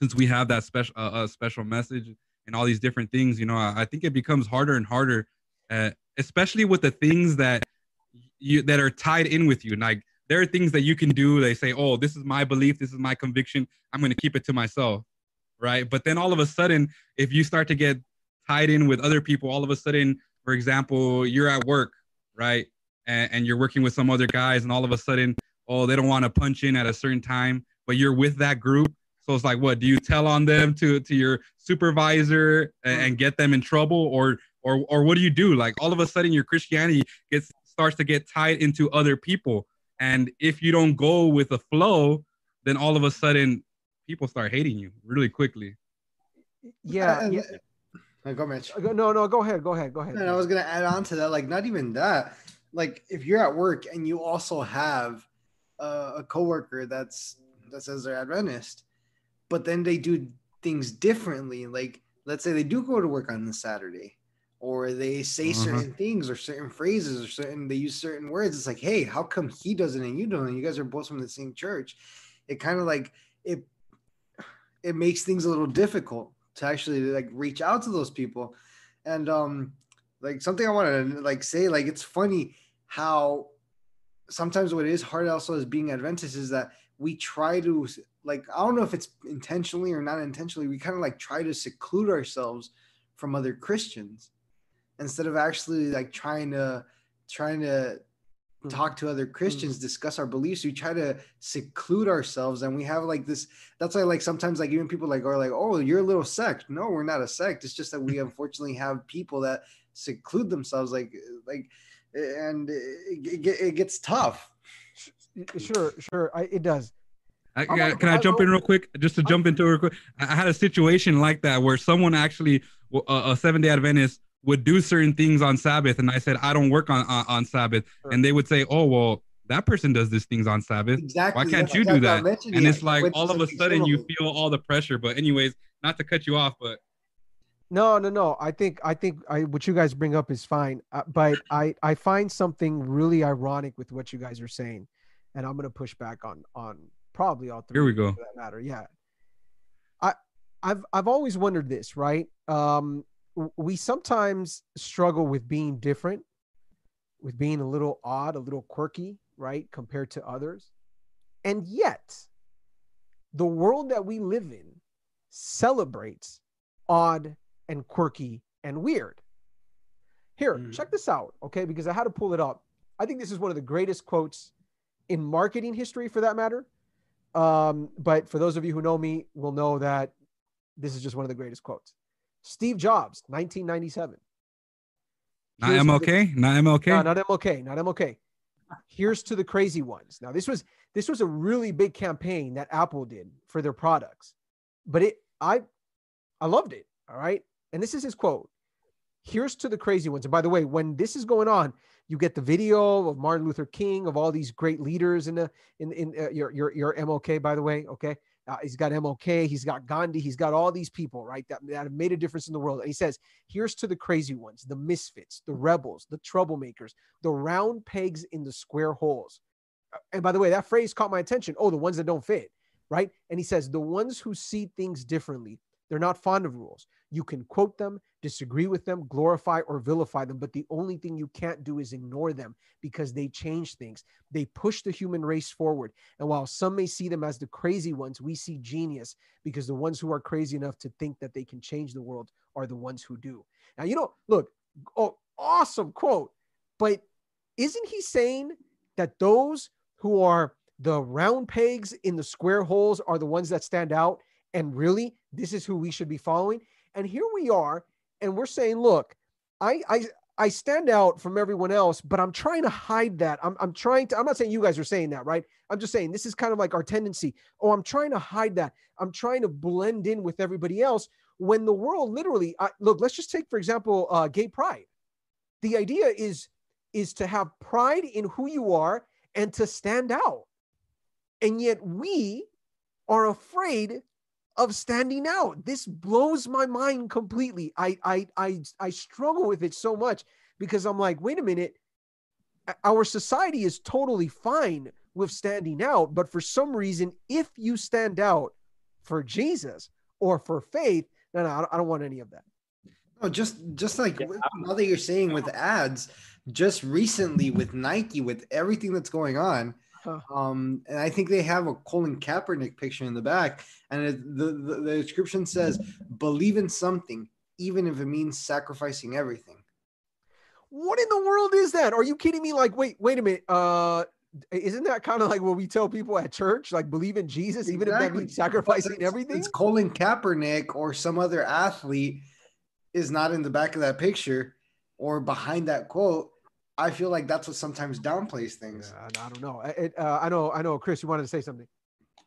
since we have that special uh, special message and all these different things, you know, I, think it becomes harder and harder, uh, especially with the things that you that are tied in with you. Like there are things that you can do. They say, "Oh, this is my belief. This is my conviction. I'm going to keep it to myself." Right. But then all of a sudden, if you start to get tied in with other people, all of a sudden, for example, you're at work, right, and, and you're working with some other guys, and all of a sudden, oh, they don't want to punch in at a certain time, but you're with that group so it's like, what do you tell on them to to your supervisor and, mm-hmm. and get them in trouble, or or or what do you do? Like all of a sudden, your Christianity gets starts to get tied into other people, and if you don't go with the flow, then all of a sudden, people start hating you really quickly. Yeah. Uh, yeah. Uh, No, go, Mitch. No, no, go ahead. Go ahead. Go ahead. And I was gonna add on to that. Like, not even that. Like, if you're at work and you also have uh, a coworker that's that says they're Adventist, but then they do things differently. Like, let's say they do go to work on the Saturday, or they say uh-huh. certain things or certain phrases or certain they use certain words. It's like, hey, how come he doesn't and you don't? You guys are both from the same church. It kind of like it it makes things a little difficult to actually like reach out to those people. And um like something I want to like say, like it's funny how sometimes what is hard also as being Adventist is that we try to like I don't know if it's intentionally or not intentionally, we kind of like try to seclude ourselves from other Christians instead of actually like trying to trying to. Talk to other Christians, mm. discuss our beliefs. We try to seclude ourselves, and we have like this. That's why, like sometimes, like even people like are like, "Oh, you're a little sect." No, we're not a sect. It's just that we unfortunately have people that seclude themselves, like like, and it, it, it gets tough. Sure, sure, I, it does. I, can, can I jump in real quick? Just to jump into it real quick. I had a situation like that where someone actually, a, a seven day Adventist, would do certain things on Sabbath, and I said I don't work on on, on Sabbath, sure. and they would say, "Oh well, that person does these things on Sabbath. Exactly. Why can't you do that?" And it's like all of a sudden you feel all the pressure. But anyways, not to cut you off, but no, no, no. I think I think I what you guys bring up is fine, uh, but I I find something really ironic with what you guys are saying, and I'm gonna push back on on probably all three. Here we go. that matter, yeah. I I've I've always wondered this, right? Um, we sometimes struggle with being different, with being a little odd, a little quirky, right, compared to others, and yet, the world that we live in celebrates odd and quirky and weird. Here, mm. check this out, okay? Because I had to pull it up. I think this is one of the greatest quotes in marketing history, for that matter. Um, but for those of you who know me, will know that this is just one of the greatest quotes. Steve Jobs, 1997. Not Here's MLK, the, not MLK. No, not MLK, not MLK. Here's to the crazy ones. Now, this was this was a really big campaign that Apple did for their products, but it I I loved it. All right, and this is his quote. Here's to the crazy ones. And by the way, when this is going on, you get the video of Martin Luther King, of all these great leaders in the in in uh, your your your MLK, by the way. Okay, uh, he's got MLK, he's got Gandhi, he's got all these people, right? That, that have made a difference in the world. And he says, here's to the crazy ones, the misfits, the rebels, the troublemakers, the round pegs in the square holes. Uh, and by the way, that phrase caught my attention. Oh, the ones that don't fit, right? And he says, the ones who see things differently, they're not fond of rules. You can quote them, disagree with them, glorify or vilify them, but the only thing you can't do is ignore them because they change things. They push the human race forward. And while some may see them as the crazy ones, we see genius because the ones who are crazy enough to think that they can change the world are the ones who do. Now, you know, look, oh, awesome quote. But isn't he saying that those who are the round pegs in the square holes are the ones that stand out? And really, this is who we should be following. And here we are, and we're saying, look, I I I stand out from everyone else, but I'm trying to hide that. I'm, I'm trying to, I'm not saying you guys are saying that, right? I'm just saying this is kind of like our tendency. Oh, I'm trying to hide that. I'm trying to blend in with everybody else when the world literally, I, look, let's just take, for example, uh, gay pride. The idea is, is to have pride in who you are and to stand out. And yet we are afraid of standing out. This blows my mind completely. I I I I struggle with it so much because I'm like, wait a minute, our society is totally fine with standing out, but for some reason, if you stand out for Jesus or for faith, no, no, I don't want any of that. No, just just like yeah. now that you're saying with ads, just recently with Nike, with everything that's going on, Huh. Um, and I think they have a Colin Kaepernick picture in the back, and it, the, the, the description says, "Believe in something, even if it means sacrificing everything." What in the world is that? Are you kidding me? Like, wait, wait a minute. Uh, isn't that kind of like what we tell people at church? Like, believe in Jesus, even exactly. if that means sacrificing it's, everything. It's Colin Kaepernick or some other athlete is not in the back of that picture or behind that quote I feel like that's what sometimes downplays things. Yeah, I don't know. It, uh, I know. I know. Chris, you wanted to say something.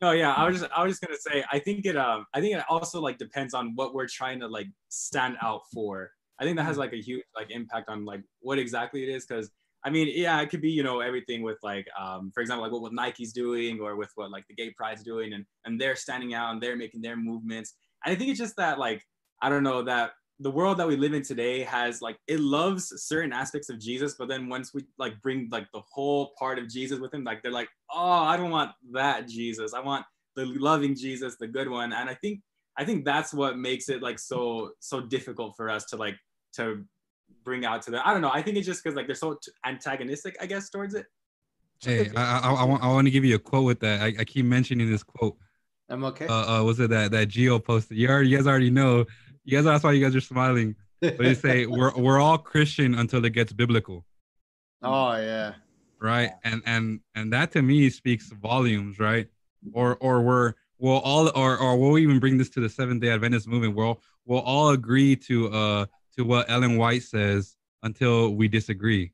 No, yeah, I was just I was just gonna say I think it um I think it also like depends on what we're trying to like stand out for. I think that has mm. like a huge like impact on like what exactly it is because I mean yeah it could be you know everything with like um for example like what, what Nike's doing or with what like the Gay Pride's doing and and they're standing out and they're making their movements and I think it's just that like I don't know that the world that we live in today has like it loves certain aspects of Jesus, but then once we like bring like the whole part of Jesus with him, like they're like, oh, I don't want that Jesus. I want the loving Jesus, the good one. And I think I think that's what makes it like so so difficult for us to like to bring out to them. I don't know. I think it's just because like they're so antagonistic, I guess, towards it. Hey, I, I, I, want I want to give you a quote with that. I, I keep mentioning this quote. I'm okay. Uh, uh, was it that that Geo posted? You already, you guys already know you guys, that's why you guys are smiling. But you say we're we're all Christian until it gets biblical. Oh yeah. Right, and and and that to me speaks volumes, right? Or or we're we'll all or or we'll even bring this to the Seventh Day Adventist movement. We'll we'll all agree to uh to what Ellen White says until we disagree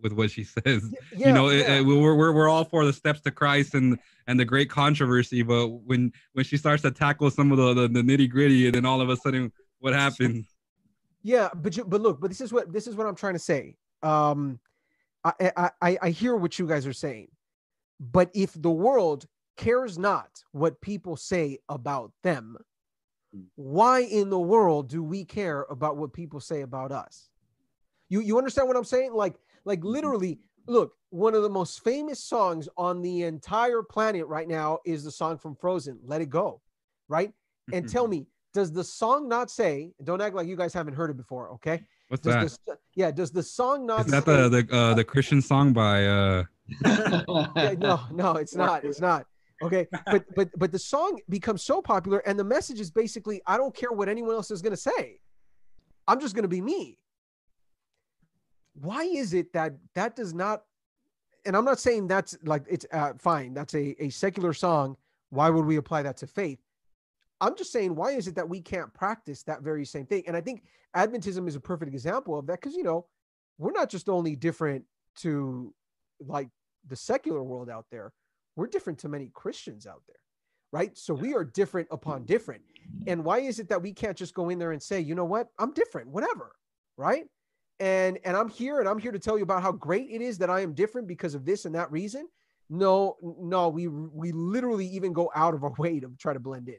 with what she says. Yeah, you know, yeah. it, it, we're, we're we're all for the steps to Christ and and the great controversy, but when when she starts to tackle some of the the, the nitty gritty, and then all of a sudden what happened? Yeah, but you, but look, but this is what this is what I'm trying to say. Um, I, I I hear what you guys are saying, but if the world cares not what people say about them, why in the world do we care about what people say about us? You you understand what I'm saying? Like like literally, look, one of the most famous songs on the entire planet right now is the song from Frozen, "Let It Go," right? And tell me, does the song not say? Don't act like you guys haven't heard it before, okay? What's does that? The, yeah, does the song not? Is that say, the the uh, the Christian song by? uh yeah, No, no, it's not. It's not. Okay, but but but the song becomes so popular, and the message is basically, I don't care what anyone else is gonna say. I'm just gonna be me. Why is it that that does not? And I'm not saying that's like it's uh, fine. That's a a secular song. Why would we apply that to faith? I'm just saying, why is it that we can't practice that very same thing? And I think Adventism is a perfect example of that because, you know, we're not just only different to like the secular world out there, we're different to many Christians out there, right? So we are different upon different. And why is it that we can't just go in there and say, you know what, I'm different, whatever, right? And and I'm here and I'm here to tell you about how great it is that I am different because of this and that reason. No, no, we we literally even go out of our way to try to blend in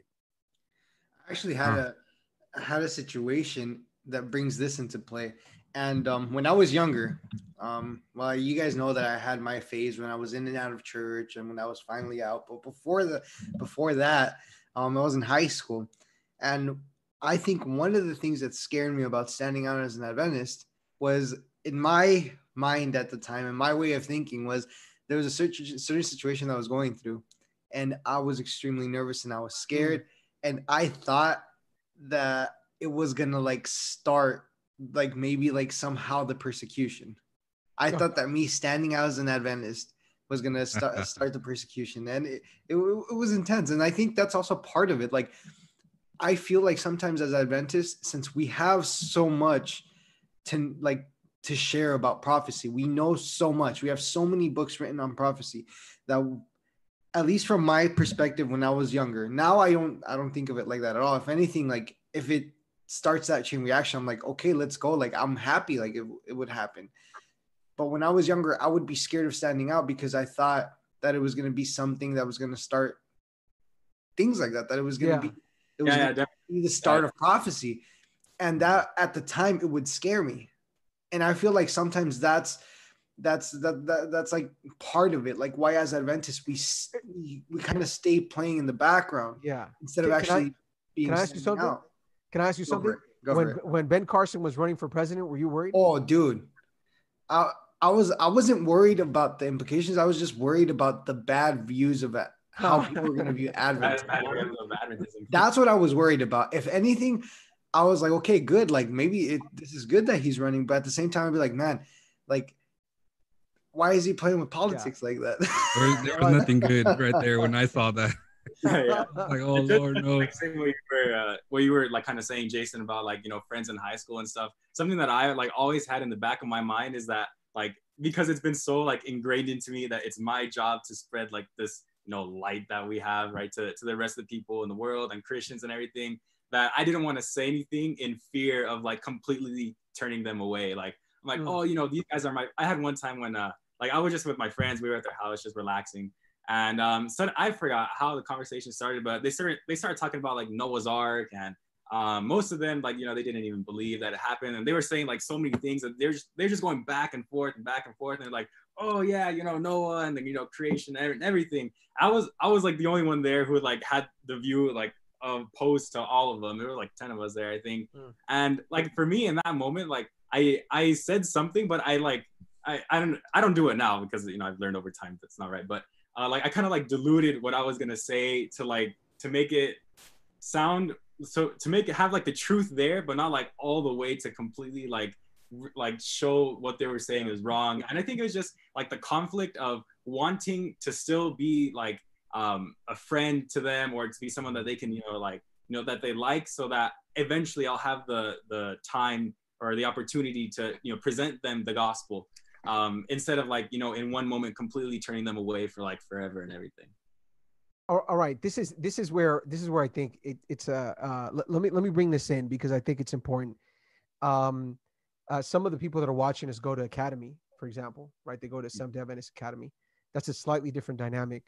actually had huh. a had a situation that brings this into play. And um, when I was younger, um, well, you guys know that I had my phase when I was in and out of church, and when I was finally out. But before the before that, um, I was in high school, and I think one of the things that scared me about standing out as an Adventist was in my mind at the time, and my way of thinking was there was a certain certain situation that I was going through, and I was extremely nervous and I was scared. Mm and I thought that it was gonna like start like maybe like somehow the persecution. I oh. thought that me standing out as an Adventist was gonna start start the persecution, and it, it it was intense. And I think that's also part of it. Like, I feel like sometimes as Adventists, since we have so much to like to share about prophecy, we know so much. We have so many books written on prophecy that at least from my perspective when I was younger. Now I don't I don't think of it like that at all. If anything, like if it starts that chain reaction, I'm like, okay, let's go. Like I'm happy like it, it would happen. But when I was younger, I would be scared of standing out because I thought that it was gonna be something that was gonna start things like that, that it was gonna Yeah. be it was Yeah, gonna be the start of prophecy. And that at the time it would scare me. And I feel like sometimes that's that's that, that that's like part of it like why as adventists we we, we kind of stay playing in the background Yeah. instead of Can- can I- actually being can I ask you something? out. Can I ask you Go something? Go when when Ben Carson was running for president, were you worried? oh dude i i was i wasn't worried about the implications i was just worried about the bad views of it how people were going to view Bad- advent bad rhythm of Adventism. that's what i was worried about if anything i was like okay good like maybe it, this is good that he's running but at the same time i'd be like man like why is he playing with politics like that There, there was nothing good right there when I saw that. yeah. Like, oh just Lord, no. like what you were uh, what you were like kind of saying jason about like you know friends in high school and stuff something that i like always had in the back of my mind is that like because it's been so like ingrained into me that it's my job to spread like this you know light that we have right to, to the rest of the people in the world and christians and everything that i didn't want to say anything in fear of like completely turning them away like i'm like Mm. oh you know these guys are my i had one time when uh like i was just with my friends we were at their house just relaxing and um, so I forgot how the conversation started, but they started they started talking about like Noah's Ark, and um, most of them like you know they didn't even believe that it happened, and they were saying like so many things that they're just they're just going back and forth and back and forth, and they're like, oh yeah, you know Noah and then you know creation and everything. I was I was like the only one there who like had the view like opposed to all of them. There were like ten of us there, I think, Mm. and like for me in that moment, like I I said something, but I like I I don't I don't do it now because you know I've learned over time that's not right, but uh, like I kind of like diluted what I was gonna say to like to make it sound so to make it have like the truth there, but not like all the way to completely like r- like show what they were saying is wrong. And I think it was just like the conflict of wanting to still be like um, a friend to them or to be someone that they can you know like you know that they like, so that eventually I'll have the the time or the opportunity to you know present them the gospel um, instead of like you know in one moment completely turning them away for like forever and everything. all all right. This is this is where this is where i think it, it's a uh, let, let me let me bring this in because i think it's important. Um uh, some of the people that are watching us go to academy for example right? They go to some Day Adventist academy. That's a slightly different dynamic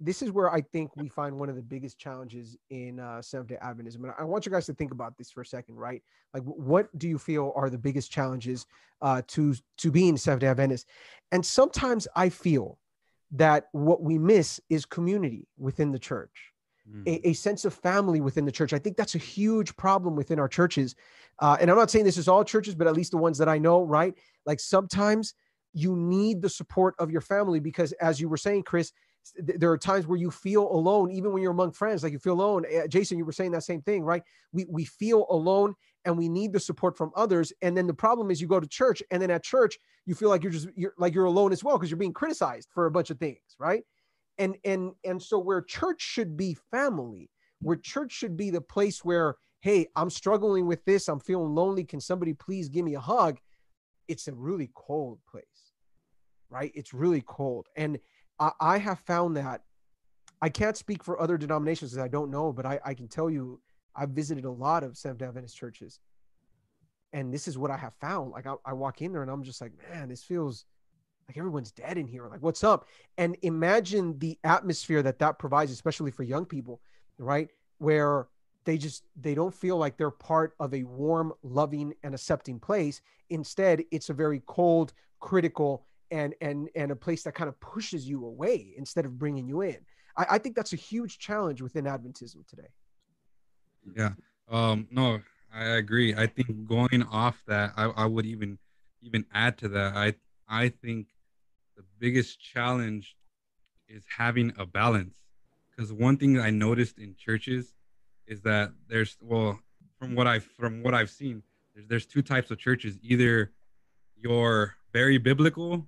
this is where i think we find one of the biggest challenges in uh, Seventh Day Adventism and i want you guys to think about this for a second right like what do you feel are the biggest challenges uh, to to being Seventh Day Adventist and sometimes i feel that what we miss is community within the church, Mm. a, a sense of family within the church. I think that's a huge problem within our churches. Uh, and I'm not saying this is all churches, but at least the ones that I know, right? Like sometimes you need the support of your family because, as you were saying, Chris, there are times where you feel alone, even when you're among friends. Like you feel alone. Uh, Jason, you were saying that same thing, right? We we feel alone, and we need the support from others. And then the problem is, you go to church, and then at church, you feel like you're just you're like you're alone as well because you're being criticized for a bunch of things, right? And and and so where church should be family, where church should be the place where, hey, I'm struggling with this, I'm feeling lonely. Can somebody please give me a hug? It's a really cold place, right? It's really cold, and I, I have found that. I can't speak for other denominations because I don't know, but I, I can tell you I've visited a lot of Seventh Adventist churches, and this is what I have found. Like I, I walk in there and I'm just like, man, this feels like everyone's dead in here. Like, what's up? And imagine the atmosphere that that provides, especially for young people, right? Where they just they don't feel like they're part of a warm, loving, and accepting place. Instead, it's a very cold, critical, and and and a place that kind of pushes you away instead of bringing you in. I, I think that's a huge challenge within Adventism today. Yeah. Um, no, I agree. I think going off that, I, I would even even add to that. I I think the biggest challenge is having a balance. Because one thing I noticed in churches is that there's well, from what I've from what I've seen, there's there's two types of churches. Either you're very biblical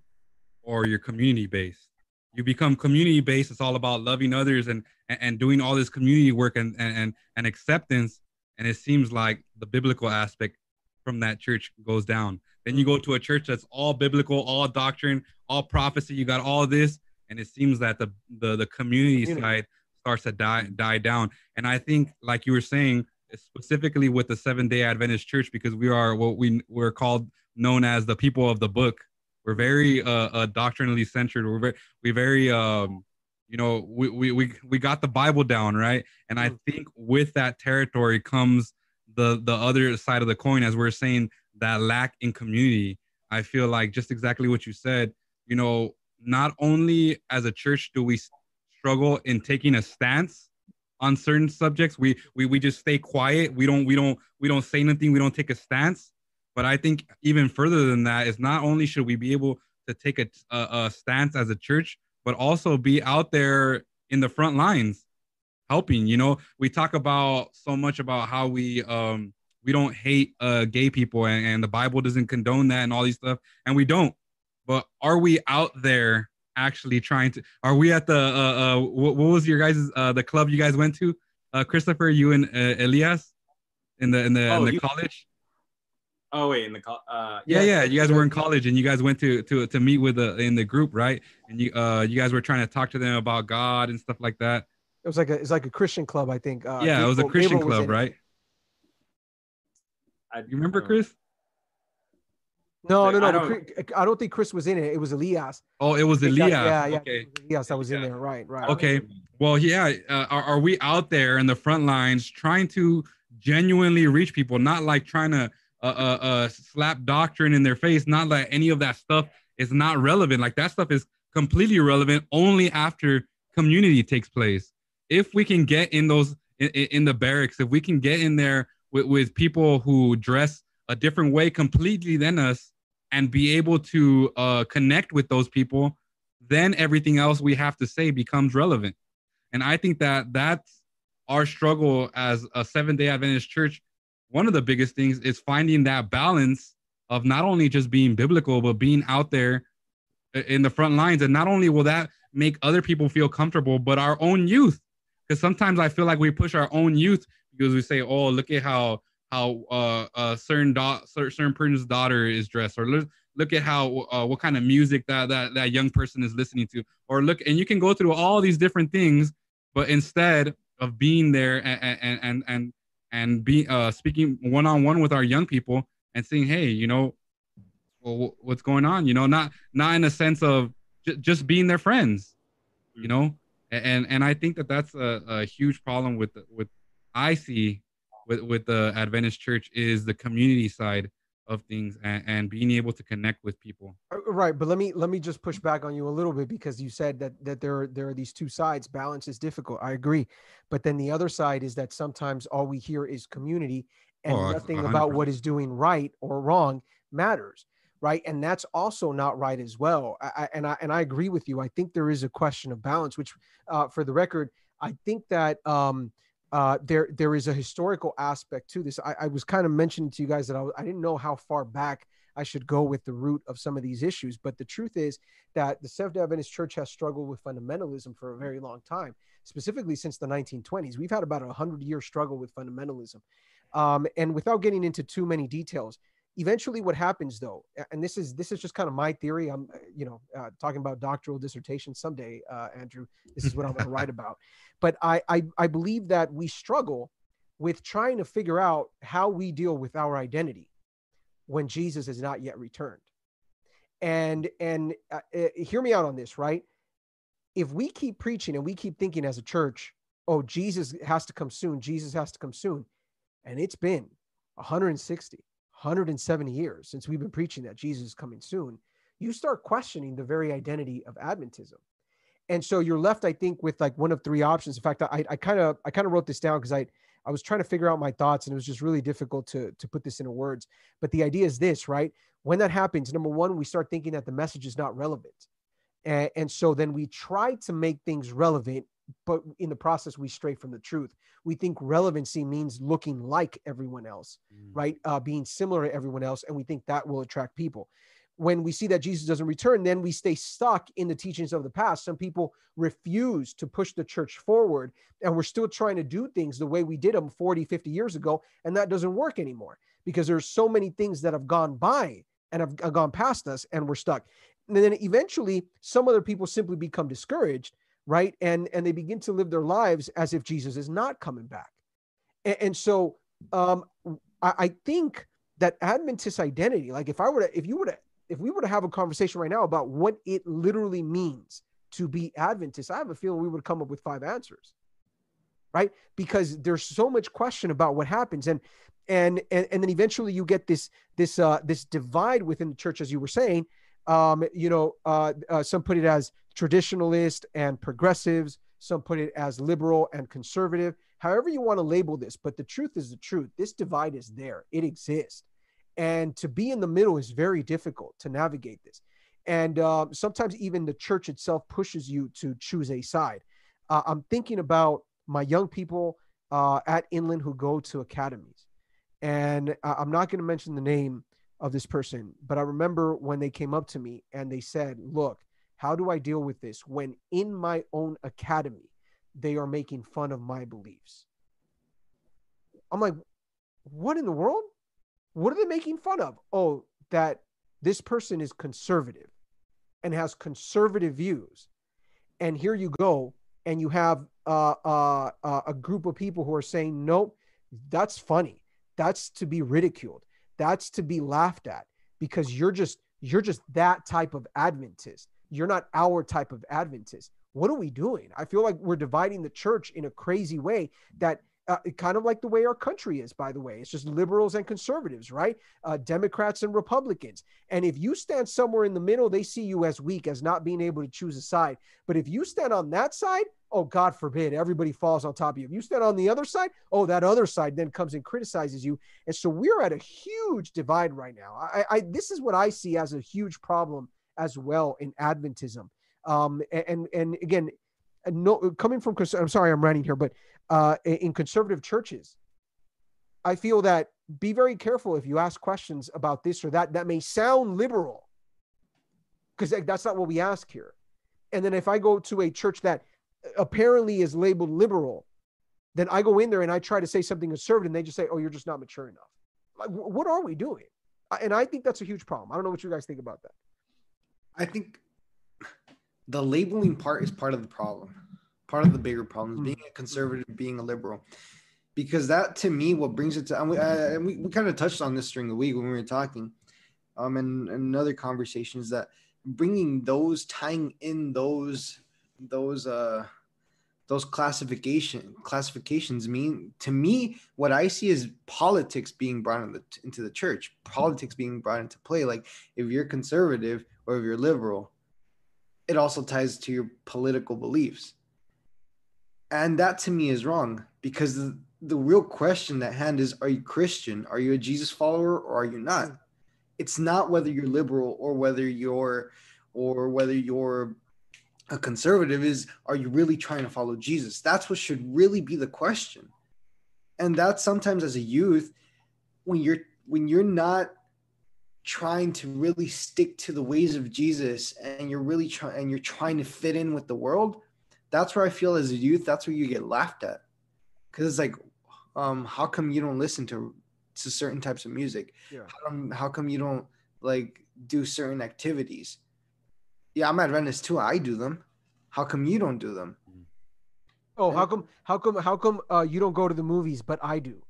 or you're community based. You become community based. It's all about loving others and and, doing all this community work and, and and acceptance. And it seems like the biblical aspect from that church goes down. Then you go to a church that's all biblical, all doctrine, all prophecy. You got all this, and it seems that the the, the community, community. side starts to die die down. And I think, like you were saying, specifically with the Seven Day Adventist Church, because we are what we we're called known as the people of the book. We're very uh, uh doctrinally centered. We're very we very um you know we, we we we got the Bible down right. And I mm. think with that territory comes the the other side of the coin, as we're saying that lack in community. I feel like just exactly what you said. You know, not only as a church do we struggle in taking a stance on certain subjects, we we we just stay quiet. We don't we don't we don't say anything. We don't take a stance. But I think even further than that is not only should we be able to take a, a, a stance as a church, but also be out there in the front lines helping. You know, we talk about so much about how we um we don't hate uh gay people and, and the Bible doesn't condone that and all these stuff, and we don't. But are we out there actually trying to? Are we at the uh, uh what, what was your guys uh the club you guys went to? Uh, Christopher, you and uh, Elias in the in the oh, in the you, college. Oh wait, in the co- uh yeah, yeah, you guys were in college and you guys went to to to meet with the in the group, right? And you uh you guys were trying to talk to them about God and stuff like that. It was like a it's like a Christian club, I think. Uh, yeah, Gabriel, it was a Christian Gabriel club, right? I, you remember Chris? No, no, no. I don't, I don't, think Chris was in it. It was Elias. Oh, it was Elias. Yeah, yeah. Okay. Elias that was in there. Right, right. Okay. Well, yeah. Uh, are, are we out there in the front lines trying to genuinely reach people, not like trying to uh, slap doctrine in their face, not that any of that stuff is not relevant. Like that stuff is completely relevant only after community takes place. If we can get in those in, in the barracks, if we can get in there with, with people who dress a different way completely than us and be able to uh, connect with those people, then everything else we have to say becomes relevant. And I think that that's our struggle as a seven day Adventist church. One of the biggest things is finding that balance of not only just being biblical, but being out there in the front lines. And not only will that make other people feel comfortable, but our own youth. Because sometimes I feel like we push our own youth because we say, "Oh, look at how how uh, a certain certain person's daughter is dressed," or look look at how uh, what kind of music that that that young person is listening to, or look, and you can go through all these different things, but instead of being there and and and and, and be uh, speaking one on one with our young people and saying, "Hey, you know, well, what's going on?" You know, not not in a sense of j- just being their friends, you know, and and I think that that's a, a huge problem with with I see with with the Adventist Church is the community side of things and, and being able to connect with people. Uh, right, but let me let me just push back on you a little bit because you said that that there are, there are these two sides. Balance is difficult. I agree, but then the other side is that sometimes all we hear is community and oh, nothing 100%. about what is doing right or wrong matters right and that's also not right as well I, and i and i agree with you i think there is a question of balance which uh, for the record i think that um, uh, there there is a historical aspect to this. I, I was kind of mentioning to you guys that I, I didn't know how far back I should go with the root of some of these issues, but the truth is that the Seventh Adventist Church has struggled with fundamentalism for a very long time, specifically since the 1920s. We've had about a hundred year struggle with fundamentalism, um, and without getting into too many details, eventually what happens though and this is this is just kind of my theory i'm uh, you know uh, talking about doctoral dissertation someday uh, andrew this is what i'm going to write about. But I, I i believe that we struggle with trying to figure out how we deal with our identity when jesus has not yet returned. And and uh, uh, hear me out on this right? If we keep preaching and we keep thinking as a church oh jesus has to come soon jesus has to come soon and it's been 160 170 years since we've been preaching that Jesus is coming soon, you start questioning the very identity of Adventism. And so you're left, I think, with like one of three options. In fact, I kind of I kind of wrote this down because I I was trying to figure out my thoughts and it was just really difficult to to put this into words. But the idea is this, right? When that happens, number one, we start thinking that the message is not relevant. And, and so then we try to make things relevant but in the process we stray from the truth we think relevancy means looking like everyone else mm. right uh, being similar to everyone else and we think that will attract people when we see that Jesus doesn't return, then we stay stuck in the teachings of the past. Some people refuse to push the church forward, and we're still trying to do things the way we did them 40, 50 years ago, and that doesn't work anymore because there's so many things that have gone by and have gone past us, and we're stuck. And then eventually, some other people simply become discouraged, right? And and they begin to live their lives as if Jesus is not coming back. And, and so, um, I, I think that Adventist identity, like if I were to, if you were to if we were to have a conversation right now about what it literally means to be Adventist, I have a feeling we would come up with five answers, right? Because there's so much question about what happens, and and and, and then eventually you get this this uh, this divide within the church, as you were saying. Um, you know, uh, uh, some put it as traditionalist and progressives. Some put it as liberal and conservative. However you want to label this, but the truth is the truth. This divide is there. It exists and to be in the middle is very difficult to navigate this. And uh, sometimes even the church itself pushes you to choose a side. Uh, I'm thinking about my young people uh, at Inland who go to academies. And I'm not going to mention the name of this person, but I remember when they came up to me and they said, Look, how do I deal with this when in my own academy they are making fun of my beliefs? I'm like, What in the world? What are they making fun of? Oh, that this person is conservative and has conservative views. And here you go, and you have uh, uh, uh, a group of people who are saying, nope, that's funny. That's to be ridiculed. That's to be laughed at because you're just you're just that type of Adventist. You're not our type of Adventist. What are we doing? I feel like we're dividing the church in a crazy way that uh, kind of like the way our country is, by the way. It's just liberals and conservatives, right? Uh, Democrats and Republicans. And if you stand somewhere in the middle, they see you as weak, as not being able to choose a side. But if you stand on that side, oh, God forbid, everybody falls on top of you. If you stand on the other side, oh, that other side then comes and criticizes you. And so we're at a huge divide right now. I, I this is what I see as a huge problem as well in Adventism. Um, and and again, no, coming from I'm sorry, I'm ranting here, but uh, in conservative churches. I feel that be very careful if you ask questions about this or that that may sound liberal, because that's not what we ask here. And then if I go to a church that apparently is labeled liberal, then I go in there and I try to say something conservative, and they just say, "Oh, you're just not mature enough." Like, what are we doing? And I think that's a huge problem. I don't know what you guys think about that. I think the labeling part is part of the problem part of the bigger problems mm-hmm. being a conservative being a liberal. Because that to me what brings it to and we, uh, we, we kind of touched on this during the week when we were talking um and, and another conversation is that bringing those tying in those those uh those classification classifications mean to me what i see is politics being brought in the, into the church politics being brought into play. Like if you're conservative or if you're liberal it also ties to your political beliefs and that to me is wrong because the, the real question at hand is are you Christian? Are you a Jesus follower or are you not? Hmm. It's not whether you're liberal or whether you're or whether you're a conservative is are you really trying to follow Jesus? That's what should really be the question. And that sometimes as a youth when you're when you're not trying to really stick to the ways of Jesus and you're really trying and you're trying to fit in with the world, that's where I feel as a youth, that's where you get laughed at. Cause it's like, um, how come you don't listen to to certain types of music? Yeah. How come how come you don't like do certain activities? Yeah, I'm at Adventist too. I do them. How come you don't do them? Oh, how come how come how come uh, you don't go to the movies, but I do?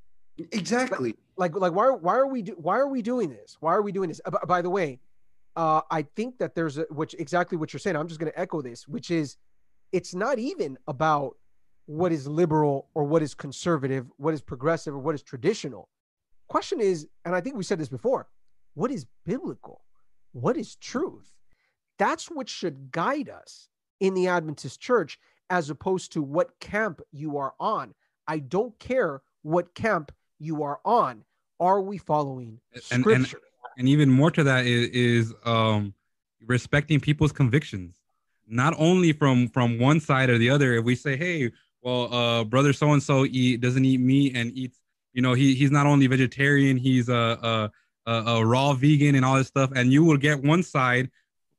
Exactly. Like like why why are we do, why are we doing this? Why are we doing this? Uh, by the way, uh, I think that there's a, which exactly what you're saying. I'm just going to echo this, which is it's not even about what is liberal or what is conservative, what is progressive or what is traditional. Question is, and I think we said this before, what is biblical? What is truth? That's what should guide us in the Adventist church as opposed to what camp you are on. I don't care what camp you are on. Are we following scripture? And, and, and even more to that is, is um, respecting people's convictions not only from from one side or the other if we say hey well uh brother so and so eat doesn't eat meat and eats you know he he's not only vegetarian he's a, a a, a raw vegan and all this stuff, and you will get one side,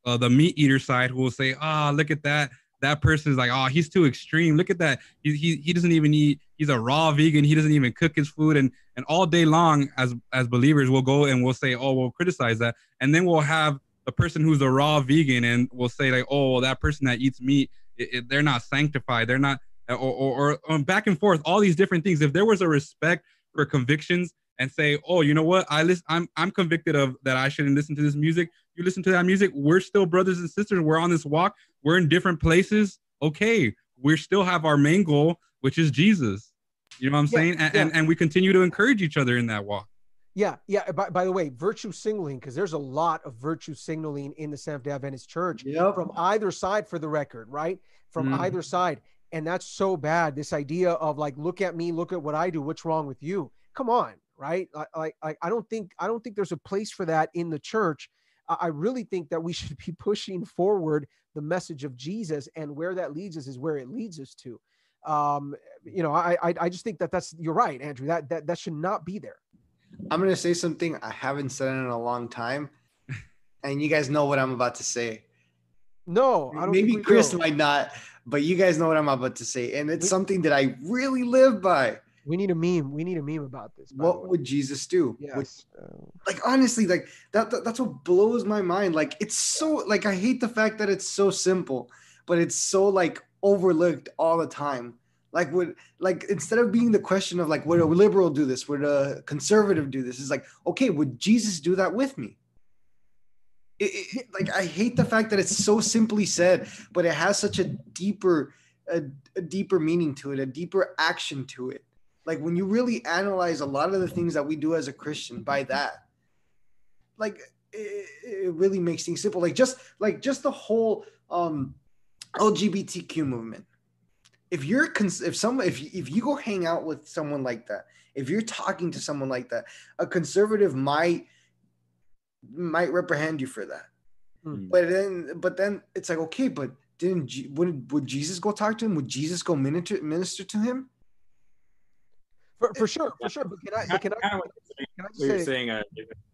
uh, the meat eater side, who will say, "Ah, oh, look at that." That person is like, oh, he's too extreme. Look at that. He, he, he doesn't even eat. He's a raw vegan. He doesn't even cook his food. And and all day long, as as believers, we'll go and we'll say, oh, we'll criticize that, and then we'll have the person who's a raw vegan and we'll say like, oh, well, that person that eats meat, it, it, they're not sanctified. They're not, or, or, or um, back and forth, all these different things. If there was a respect for convictions and say, oh, you know what, I listen, I'm I'm convicted of that. I shouldn't listen to this music. You listen to that music. We're still brothers and sisters. We're on this walk. We're in different places. Okay, we still have our main goal, which is Jesus. You know what I'm yeah, saying? And, yeah. and and we continue to encourage each other in that walk. Yeah, yeah. By, by the way, virtue signaling, because there's a lot of virtue signaling in the Seventh day Adventist church yep. from either side for the record, right? From mm. either side. And that's so bad. This idea of like, look at me, look at what I do, what's wrong with you? Come on, right? Like, I, I don't think I don't think there's a place for that in the church. I really think that we should be pushing forward the message of Jesus, and where that leads us is where it leads us to. Um, you know, I, I I just think that that's you're right, Andrew. That that that should not be there. I'm gonna say something I haven't said in a long time, and you guys know what I'm about to say. No, I don't. Maybe Chris might not, but you guys know what I'm about to say, and it's we, something that I really live by. We need a meme. We need a meme about this. What would Jesus do? Yes. Uh, like honestly, like that, that. That's what blows my mind. Like it's so. Like I hate the fact that it's so simple, but it's so like overlooked all the time like would like instead of being the question of like would a liberal do this would a conservative do this is like okay would jesus do that with me? It, it, like i hate the fact that it's so simply said but it has such a deeper a, a deeper meaning to it a deeper action to it. Like when you really analyze a lot of the things that we do as a christian by that like it, it really makes things simple. Like just like just the whole um lgbtq movement if you're cons- if some if if you go hang out with someone like that, if you're talking to someone like that, a conservative might might reprehend you for that. Mm. But then but then it's like okay, but didn't would would Jesus go talk to him? Would Jesus go minister minister to him? For, for sure, for sure. But can I? But can I? Can I just say, saying, uh,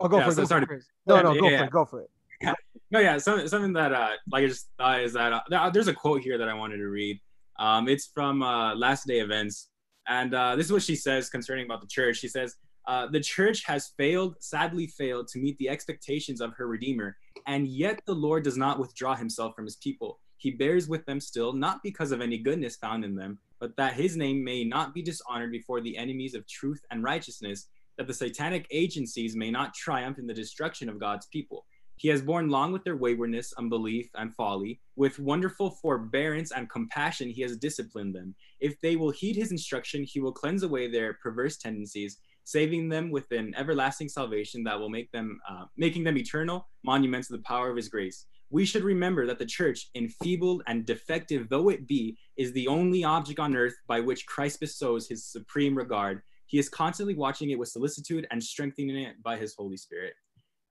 I'll go yeah, for it. Go sorry. For it. No, no, go yeah, for it. Go for it. Yeah. No, yeah. Something, something that uh, like I just thought is that uh, there's a quote here that I wanted to read. Um, it's from uh, Last Day Events. And uh, this is what she says concerning about the church. She says, uh, the church has failed, sadly failed, to meet the expectations of her Redeemer, and yet the Lord does not withdraw himself from his people. He bears with them still, not because of any goodness found in them, but that his name may not be dishonored before the enemies of truth and righteousness, that the satanic agencies may not triumph in the destruction of God's people. He has borne long with their waywardness, unbelief, and folly. With wonderful forbearance and compassion, he has disciplined them. If they will heed his instruction, he will cleanse away their perverse tendencies, saving them with an everlasting salvation that will make them, uh, making them eternal monuments of the power of his grace. We should remember that the church, enfeebled and defective though it be, is the only object on earth by which Christ bestows his supreme regard. He is constantly watching it with solicitude and strengthening it by his Holy Spirit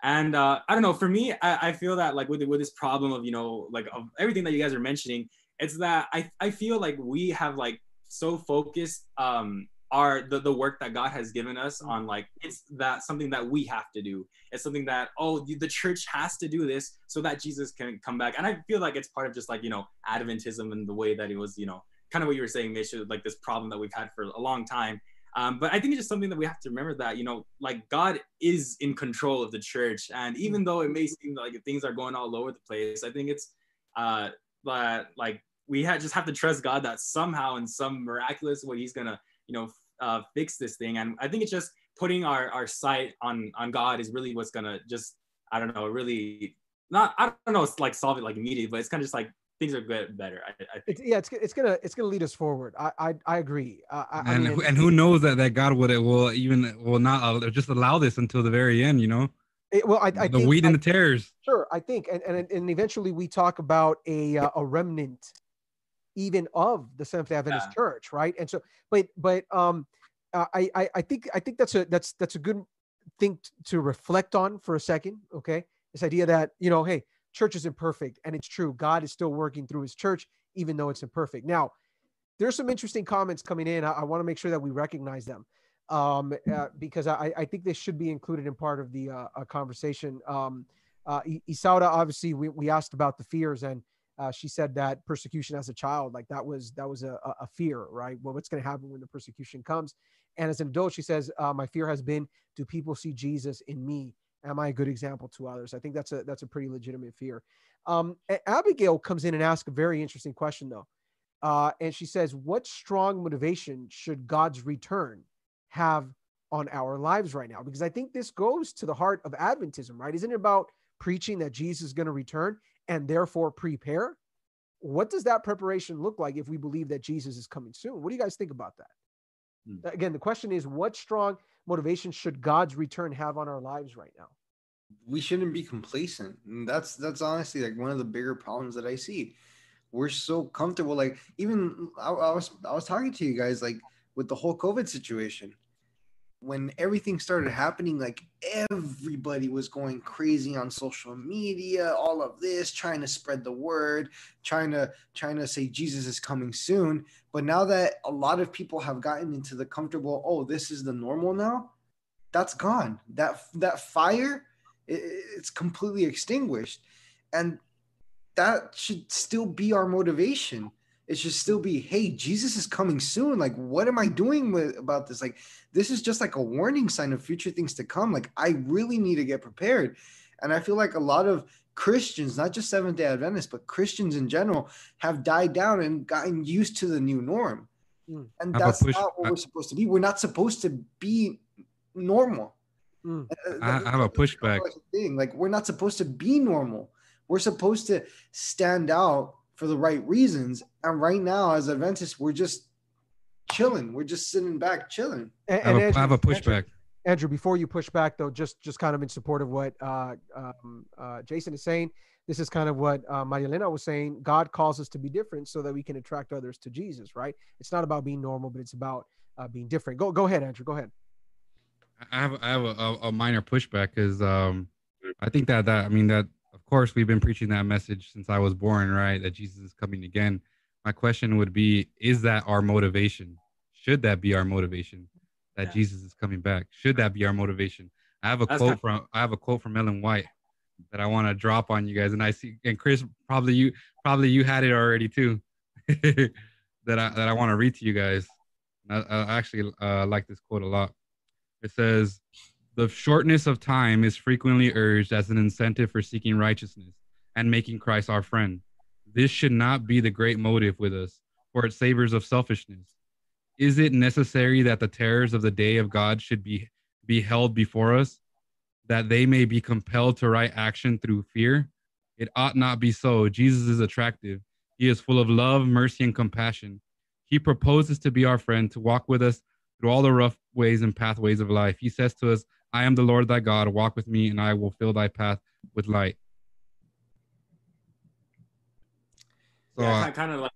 and uh, I don't know. For me, I, I feel that like with with this problem of you know like of everything that you guys are mentioning, it's that I I feel like we have like so focused um our the, the work that God has given us on like it's that something that we have to do. It's something that oh the church has to do this so that Jesus can come back. And I feel like it's part of just like you know Adventism and the way that it was you know kind of what you were saying, Mitch, like this problem that we've had for a long time um, but I think it's just something that we have to remember that, you know, like God is in control of the church. And even though it may seem like things are going all over the place, I think it's uh, but like we ha- just have to trust God that somehow in some miraculous way he's gonna, you know, uh, fix this thing. And I think it's just putting our, our sight on, on God is really what's gonna just, I don't know, really not, I don't know, it's like solve it like immediately, but it's kind of just like things are good better. I, I it's, yeah, it's it's gonna it's gonna lead us forward. I I, I agree. Uh, I, and I mean, and who knows that that God would will even will not uh, just allow this until the very end. You know. It, well, I, I the think, wheat and the tares. Sure, I think, and, and and eventually we talk about a uh, a remnant, even of the Seventh Adventist yeah. Church, right? And so, but but um, uh, I, I I think I think that's a that's that's a good thing to reflect on for a second. Okay, this idea that you know, hey, church is imperfect and it's true god is still working through his church even though it's imperfect now there's some interesting comments coming in i, I want to make sure that we recognize them um, uh, because I, I think this should be included in part of the uh, conversation. Um, uh, Isaura, obviously, we, we asked about the fears, and uh, she said that persecution as a child, like that was that was a, a fear, right? Well, what's going to happen when the persecution comes? And as an adult, she says, uh, my fear has been, do people see Jesus in me? Am I a good example to others? I think that's a that's a pretty legitimate fear. Um, Abigail comes in and asks a very interesting question, though. Uh, and she says, What strong motivation should God's return have on our lives right now? Because I think this goes to the heart of Adventism, right? Isn't it about preaching that Jesus is going to return and therefore prepare? What does that preparation look like if we believe that Jesus is coming soon? What do you guys think about that? Hmm. Again, the question is what strong motivation should God's return have on our lives right now? We shouldn't be complacent. And that's that's honestly like one of the bigger problems that I see we're so comfortable. Like even I, I was I was talking to you guys like with the whole COVID situation when everything started happening, like everybody was going crazy on social media, all of this, trying to spread the word, trying to trying to say Jesus is coming soon. But now that a lot of people have gotten into the comfortable, oh, this is the normal now, that's gone. That that fire, it, it's completely extinguished, and that should still be our motivation. It should still be, hey, Jesus is coming soon. Like, what am I doing with about this? Like, this is just like a warning sign of future things to come. Like, I really need to get prepared. And I feel like a lot of Christians, not just Seventh day Adventists, but Christians in general, have died down and gotten used to the new norm. Mm. And that's push, not what we're supposed to be. We're not supposed to be normal. Mm. I, I have a pushback. Thing. Like, we're not supposed to be normal. We're supposed to stand out for the right reasons. And right now, as Adventists, we're just chilling. We're just sitting back, chilling. And, I, have a, Andrew, I have a pushback. Andrew, Andrew, before you push back, though, just just kind of in support of what uh, um, uh, Jason is saying, this is kind of what uh, Maria Elena was saying. God calls us to be different so that we can attract others to Jesus, right? It's not about being normal, but it's about uh, being different. Go go ahead, Andrew. Go ahead. I have I have a, a minor pushback because um, I think that that I mean that course, we've been preaching that message since I was born, right? That Jesus is coming again. My question would be Is that our motivation? Should that be our motivation? That yeah. Jesus is coming back? Should that be our motivation? I have a That's quote from I have a quote from Ellen White that I want to drop on you guys, and I see and Chris probably you probably you had it already too. that I that I want to read to you guys. I, I actually uh, like this quote a lot. It says, the shortness of time is frequently urged as an incentive for seeking righteousness and making Christ our friend. This should not be the great motive with us, for it savors of selfishness. Is it necessary that the terrors of the day of God should be, be held before us, that they may be compelled to right action through fear? It ought not be so. Jesus is attractive. He is full of love, mercy, and compassion. He proposes to be our friend, to walk with us through all the rough ways and pathways of life. He says to us, I am the Lord thy God. Walk with me, and I will fill thy path with light. So, yeah, uh, kind of like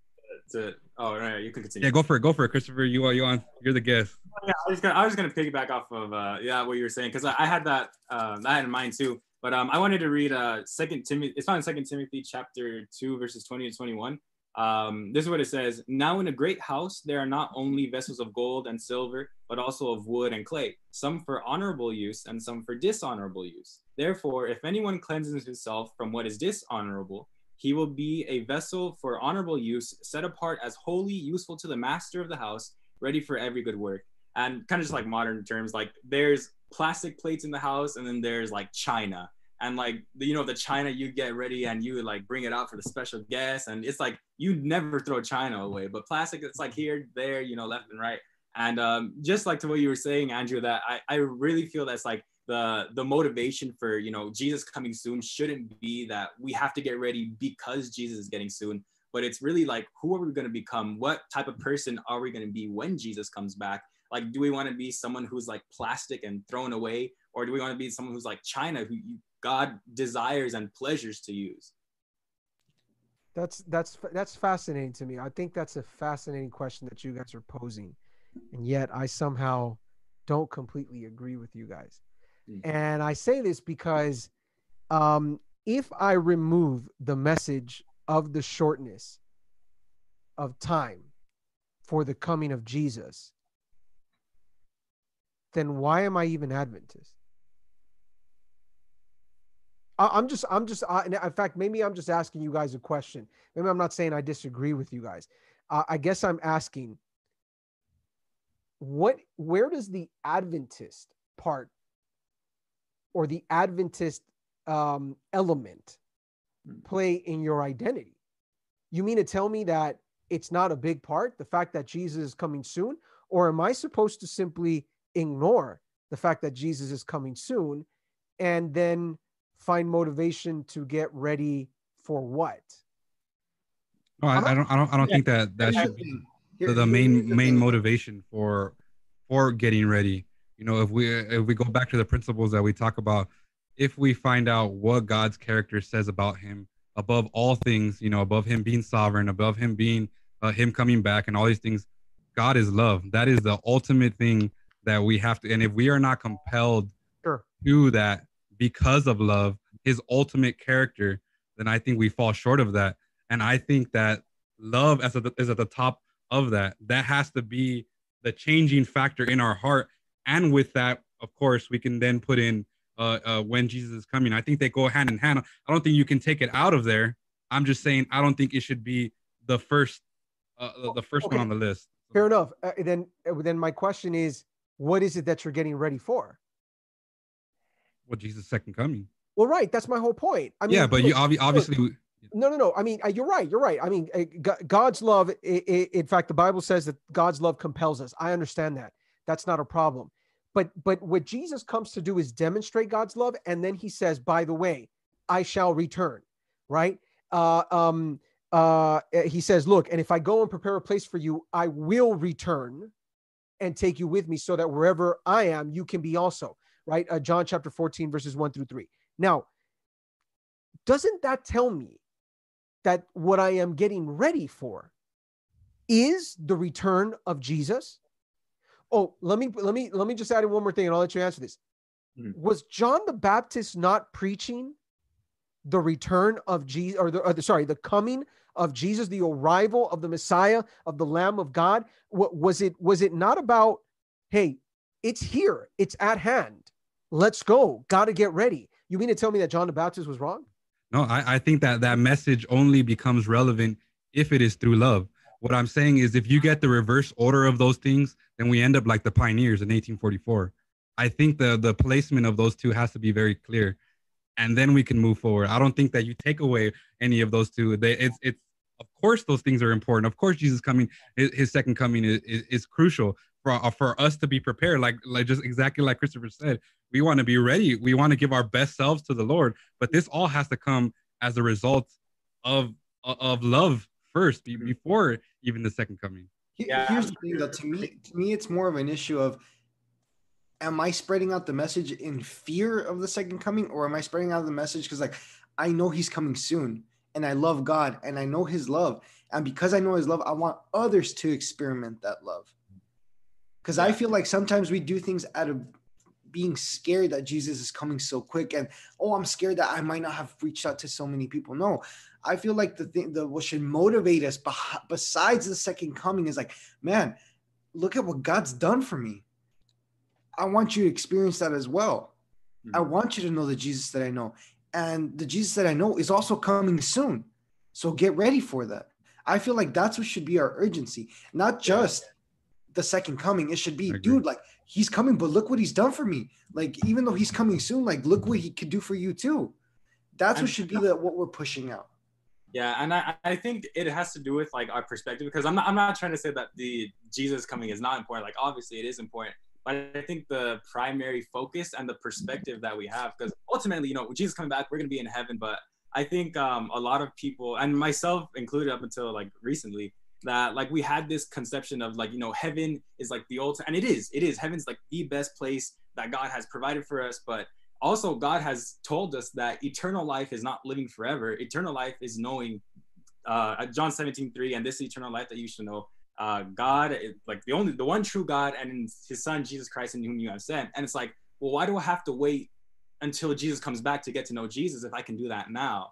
to. Oh, right, you can continue. Yeah, go for it. Go for it, Christopher. You are you on? You're the guest. Yeah, I was gonna, I was gonna piggyback off of uh, yeah what you were saying because I, I, had that I had in mind too. But um, I wanted to read uh Second Timothy. It's found in Second Timothy chapter two verses twenty to twenty one. Um, this is what it says Now, in a great house, there are not only vessels of gold and silver, but also of wood and clay, some for honorable use and some for dishonorable use. Therefore, if anyone cleanses himself from what is dishonorable, he will be a vessel for honorable use, set apart as holy, useful to the master of the house, ready for every good work. And kind of just like modern terms, like there's plastic plates in the house, and then there's like china and like you know the china you get ready and you like bring it out for the special guests and it's like you never throw china away but plastic it's like here there you know left and right. And um, just like to what you were saying andrew that I, I really feel that's like the the motivation for you know jesus coming soon shouldn't be that we have to get ready because jesus is getting soon but it's really like who are we going to become? What type of person are we going to be when jesus comes back? Like do we want to be someone who's like plastic and thrown away or do we want to be someone who's like china who you God desires and pleasures to use? That's that's that's fascinating to me. I think that's a fascinating question that you guys are posing, and yet I somehow don't completely agree with you guys. Mm-hmm. And I say this because um, if I remove the message of the shortness of time for the coming of Jesus, then why am I even Adventist? I, am just, I'm just, uh, in fact, maybe I'm just asking you guys a question. Maybe I'm not saying I disagree with you guys. Uh, I guess I'm asking, what, where does the Adventist part or the Adventist um, element hmm. play in your identity? You mean to tell me that it's not a big part, the fact that Jesus is coming soon? Or am I supposed to simply ignore the fact that Jesus is coming soon and then find motivation to get ready for what? No, I, I don't. I don't. I don't think that that should be the, the main main motivation for for getting ready. You know, if we if we go back to the principles that we talk about, if we find out what God's character says about Him above all things, you know, above Him being sovereign, above Him being uh, Him coming back, and all these things, God is love. That is the ultimate thing that we have to. And if we are not compelled sure. to that because of love, His ultimate character, then I think we fall short of that. And I think that love as a, is at the top of that. That has to be the changing factor in our heart. And with that, of course, we can then put in uh, uh, when Jesus is coming. I think they go hand in hand. I don't think you can take it out of there. I'm just saying I don't think it should be the first uh, the first okay. one on the list. Fair enough. Uh, then uh, then my question is, what is it that you're getting ready for? Well, Jesus' second coming. Well, right. That's my whole point. I mean, yeah, but look, you obviously. Look, no, no, no. I mean, you're right. You're right. I mean, uh, God's love. in fact, the Bible says that God's love compels us. I understand that. That's not a problem. But but what Jesus comes to do is demonstrate God's love, and then He says, "By the way, I shall return." Right. Uh, um. Uh. He says, "Look, and if I go and prepare a place for you, I will return, and take you with me, so that wherever I am, you can be also." Right. Uh, John chapter fourteen, verses one through three. Now, doesn't that tell me that what I am getting ready for is the return of Jesus. Oh, let me let me let me just add in one more thing and I'll let you answer this. Mm. Was John the Baptist not preaching the return of Jesus or the, or the, sorry, the coming of Jesus, the arrival of the Messiah of the Lamb of God? What was it was it not about hey, it's here, it's at hand. Let's go. Got to get ready. You mean to tell me that John the Baptist was wrong? No, I, I think that that message only becomes relevant if it is through love. What I'm saying is, if you get the reverse order of those things, then we end up like the pioneers in 1844. I think the the placement of those two has to be very clear, and then we can move forward. I don't think that you take away any of those two. They, it's it's of course those things are important. Of course, Jesus coming, his, second coming is, is, is crucial for for us to be prepared. Like like just exactly like Christopher said, we want to be ready. We want to give our best selves to the Lord. But this all has to come as a result of of love first, mm-hmm. before even the second coming. Yeah. Here's the thing, though. To me, to me, it's more of an issue of: Am I spreading out the message in fear of the second coming, or am I spreading out the message because, like, I know He's coming soon, and I love God, and I know His love, and because I know His love, I want others to experiment that love. Because yeah. I feel like sometimes we do things out of being scared that Jesus is coming so quick and oh I'm scared that I might not have reached out to so many people. No, I feel like the thing that what should motivate us besides the second coming is like, man, look at what God's done for me. I want you to experience that as well. Mm-hmm. I want you to know the Jesus that I know. And the Jesus that I know is also coming soon. So get ready for that. I feel like that's what should be our urgency, not just the second coming. It should be, dude, like he's coming, but look what he's done for me. Like, even though he's coming soon, like look what he could do for you too. That's what should be the what we're pushing out. Yeah, and I, I think it has to do with like our perspective because I'm not I'm not trying to say that the Jesus coming is not important. Like obviously it is important, but I think the primary focus and the perspective that we have because ultimately you know with Jesus coming back we're gonna be in heaven, but I think um, a lot of people and myself included up until like recently that like we had this conception of like you know heaven is like the ultimate and it is it is. Heaven's like the best place that god has provided for us but also god has told us that eternal life is not living forever. Eternal life is knowing uh john 17 3 and this eternal life that you should know uh god like the only the one true god and his son jesus christ in whom you have sent. And it's like well why do i have to wait until jesus comes back to get to know jesus if i can do that now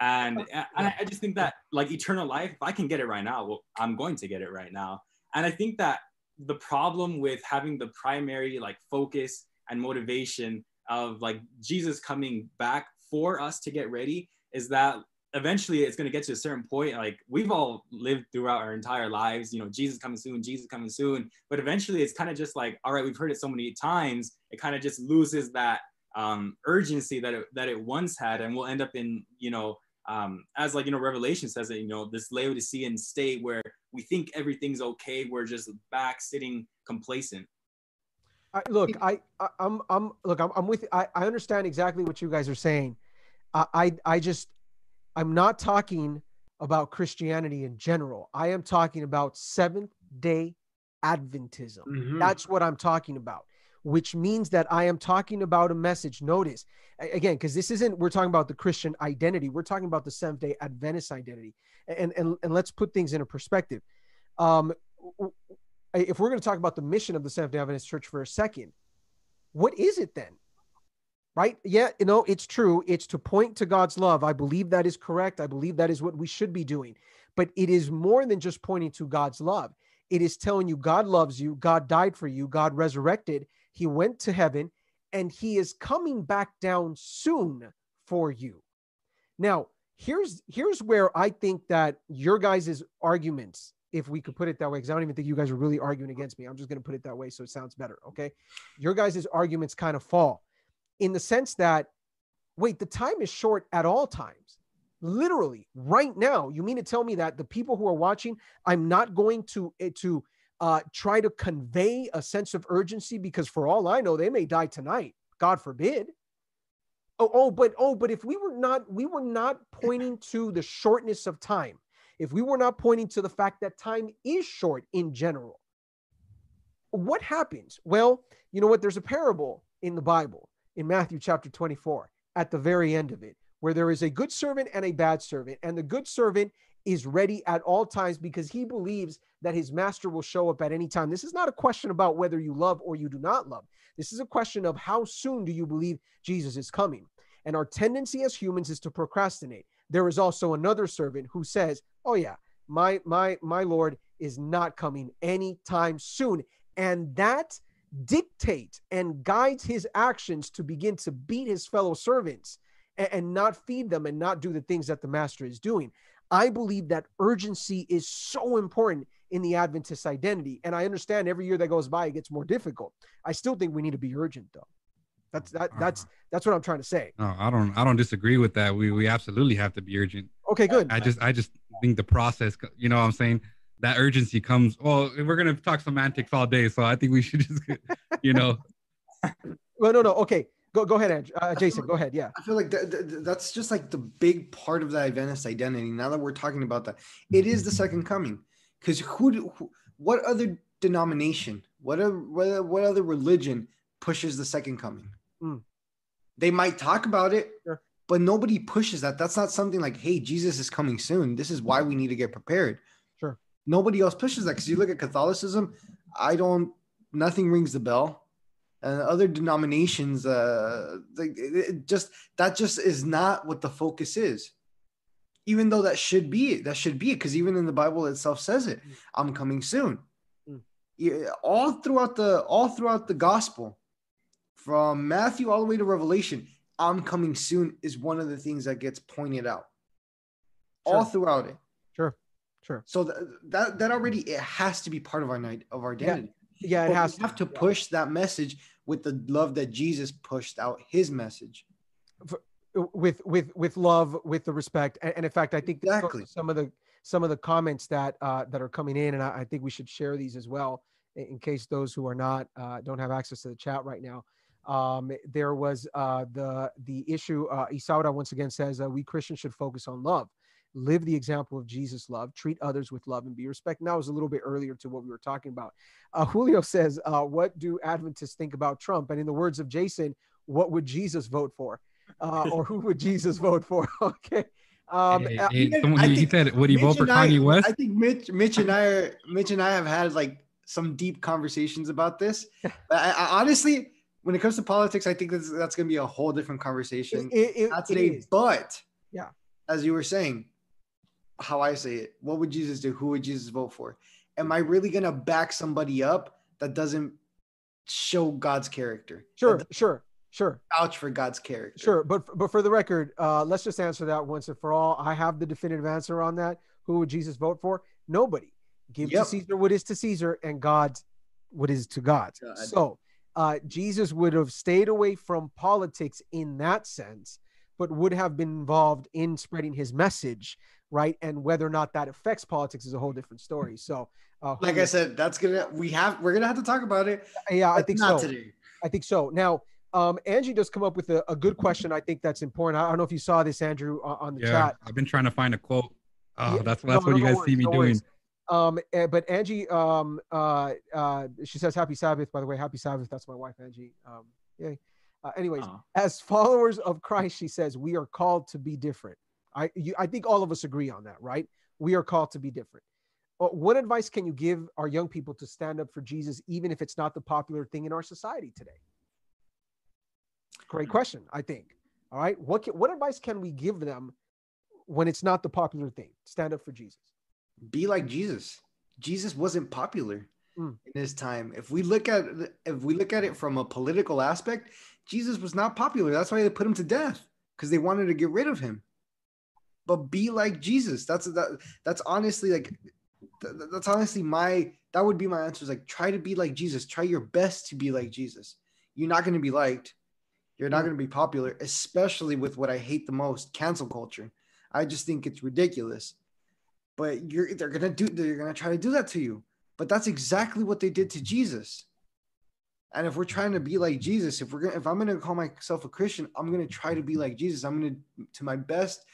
and, and I just think that like eternal life, if I can get it right now, well, I'm going to get it right now. And I think that the problem with having the primary like focus and motivation of like Jesus coming back for us to get ready is that eventually it's going to get to a certain point like we've all lived throughout our entire lives you know jesus coming soon jesus coming soon but eventually it's kind of just like all right we've heard it so many times it kind of just loses that um, urgency that it, that it once had and we'll end up in you know um, as like you know revelation says that you know this laodicean state where we think everything's okay we're just back sitting complacent. I, look I, I i'm i'm look i'm, I'm with I, I understand exactly what you guys are saying. I, I i just i'm not talking about christianity in general. I am talking about seventh day adventism. Mhm. that's what i'm talking about which means that i am talking about a message. Notice again because this isn't we're talking about the christian identity. We're talking about the seventh day adventist identity. And and, and let's put things in a perspective. Um if we're going to talk about the mission of the seventh day adventist church for a second what is it then? Right? Yeah you know it's true. It's to point to god's love. I believe that is correct. I believe that is what we should be doing. But it is more than just pointing to god's love. It is telling you god loves you god died for you god resurrected he went to heaven and he is coming back down soon for you. Now here's here's where i think that your guys' arguments if we could put it that way because i don't even think you guys are really arguing against me. I'm just going to put it that way so it sounds better okay? Your guys' arguments kind of fall in the sense that wait the time is short at all times. Literally right now you mean to tell me that the people who are watching i'm not going to eh, to uh, try to convey a sense of urgency because for all i know they may die tonight god forbid. Oh oh but oh but if we were not we were not pointing to the shortness of time if we were not pointing to the fact that time is short in general what happens? Well you know what? There's a parable in the bible in matthew chapter 24 at the very end of it where there is a good servant and a bad servant and the good servant is ready at all times because he believes that his master will show up at any time. This is not a question about whether you love or you do not love. This is a question of how soon do you believe jesus is coming? And our tendency as humans is to procrastinate. There is also another servant who says oh yeah my my my lord is not coming anytime soon. And that dictates and guides his actions to begin to beat his fellow servants and, and not feed them and not do the things that the master is doing i believe that urgency is so important in the adventist identity and i understand every year that goes by it gets more difficult i still think we need to be urgent though that's that uh-huh. that's that's what i'm trying to say No, I don't. I don't disagree with that. We we absolutely have to be urgent. okay good I just I just think the process. You know, what I'm saying that urgency comes. Well, we're gonna talk semantics all day, so I think we should just, you know, well no no okay go go ahead Andrew. Uh, jason go ahead yeah I feel like that, that- that's just like the big part of the Adventist identity. Now that we're talking about that, it is the second coming. Because who, do- who, what other denomination, what other, what, what other religion pushes the second coming? Mm. They might talk about it, Sure. but nobody pushes that. That's not something like, hey, Jesus is coming soon. This is why we need to get prepared. Sure. Nobody else pushes that because you look at Catholicism. I don't. Nothing rings the bell. And other denominations, uh, like just that just is not what the focus is. Even though that should be it, that should be it, because even in the Bible itself says it. I'm coming soon. Mm. Yeah, all throughout the all throughout the gospel, from Matthew all the way to Revelation, I'm coming soon is one of the things that gets pointed out. All throughout it. sure sure So th- that that already it has to be part of our night of our identity. yeah it But has we have to push that message with the love that Jesus pushed out his message. with with with love with the respect and, and in fact i think to Exactly. some of the some of the comments that uh that are coming in and i, I think we should share these as well in, in case those who are not uh don't have access to the chat right now um there was uh the the issue uh isaura once again says uh, we christians should focus on love live the example of jesus love treat others with love and be respect now is a little bit earlier to what we were talking about uh, julio says uh what do adventists think about trump and in the words of jason what would jesus vote for uh, or who would Jesus vote for? Okay. Um, Hey, uh, hey, even- someone I he, he think said, would he vote Mitch for and I- Kanye West? I think Mitch, Mitch and I are Mitch and I have had like some deep conversations about this. But I, I honestly, when it comes to politics, I think that's that's gonna be a whole different conversation. it- it- Not today, is. but Yeah. as you were saying, how I say it, what would Jesus do? Who would Jesus vote for? am I really gonna back somebody up that doesn't show God's character? Sure, sure, sure. Vouch for God's character. Sure, but but for the record, uh, let's just answer that once and for all. I have the definitive answer on that. Who would Jesus vote for? Nobody. Give Yep. to Caesar what is to Caesar, and God's what is to God. God. So uh, Jesus would have stayed away from politics in that sense, but would have been involved in spreading his message, right? And whether or not that affects politics is a whole different story. So, uh, Like I said, that's gonna we have we're gonna have to talk about it. yeah, I but think not so. today. I think so. Now, um, Angie does come up with a, a good question. I think that's important. I don't know if you saw this, Andrew, uh, on the Yeah, chat. I've been trying to find a quote. Oh, Yeah, that's no, that's what no, you no guys see me no doing. Um, eh, but Angie, um, uh, uh, she says happy Sabbath, by the way, happy Sabbath. That's my wife, Angie. Um, yay. Uh, anyways, Aw. as followers of Christ, she says, we are called to be different. I, you, I think all of us agree on that, right? We are called to be different. But what advice can you give our young people to stand up for Jesus, even if it's not the popular thing in our society today? Great question, I think. All right. What, can, what advice can we give them when it's not the popular thing? Stand up for Jesus. Be like Jesus. Jesus wasn't popular Mm. in his time. If we look at if we look at it from a political aspect, Jesus was not popular. That's why they put him to death because they wanted to get rid of him. But be like Jesus. That's that. That's honestly like th- th- that's honestly my that would be my answer. Is like try to be like Jesus. Try your best to be like Jesus. You're not going to be liked. You're not going to be popular, especially with what I hate the most, cancel culture. I just think it's ridiculous. But you're they're gonna do they're gonna try to do that to you. But that's exactly what they did to Jesus. And if we're trying to be like Jesus, if we're gonna if I'm gonna call myself a Christian, I'm gonna try to be like Jesus. I'm gonna to my best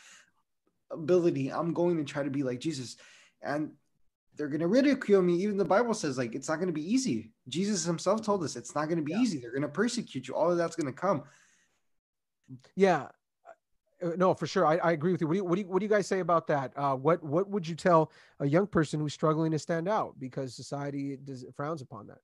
ability, I'm going to try to be like Jesus. And they're gonna ridicule me. Even the Bible says like it's not gonna be easy. Jesus himself told us it's not gonna be Yeah. easy. They're gonna persecute you. All of that's gonna come. Yeah. Uh, No, for sure. I, I agree with you. What do you, what do you what do you guys say about that? Uh, what what would you tell a young person who's struggling to stand out because society does frowns upon that?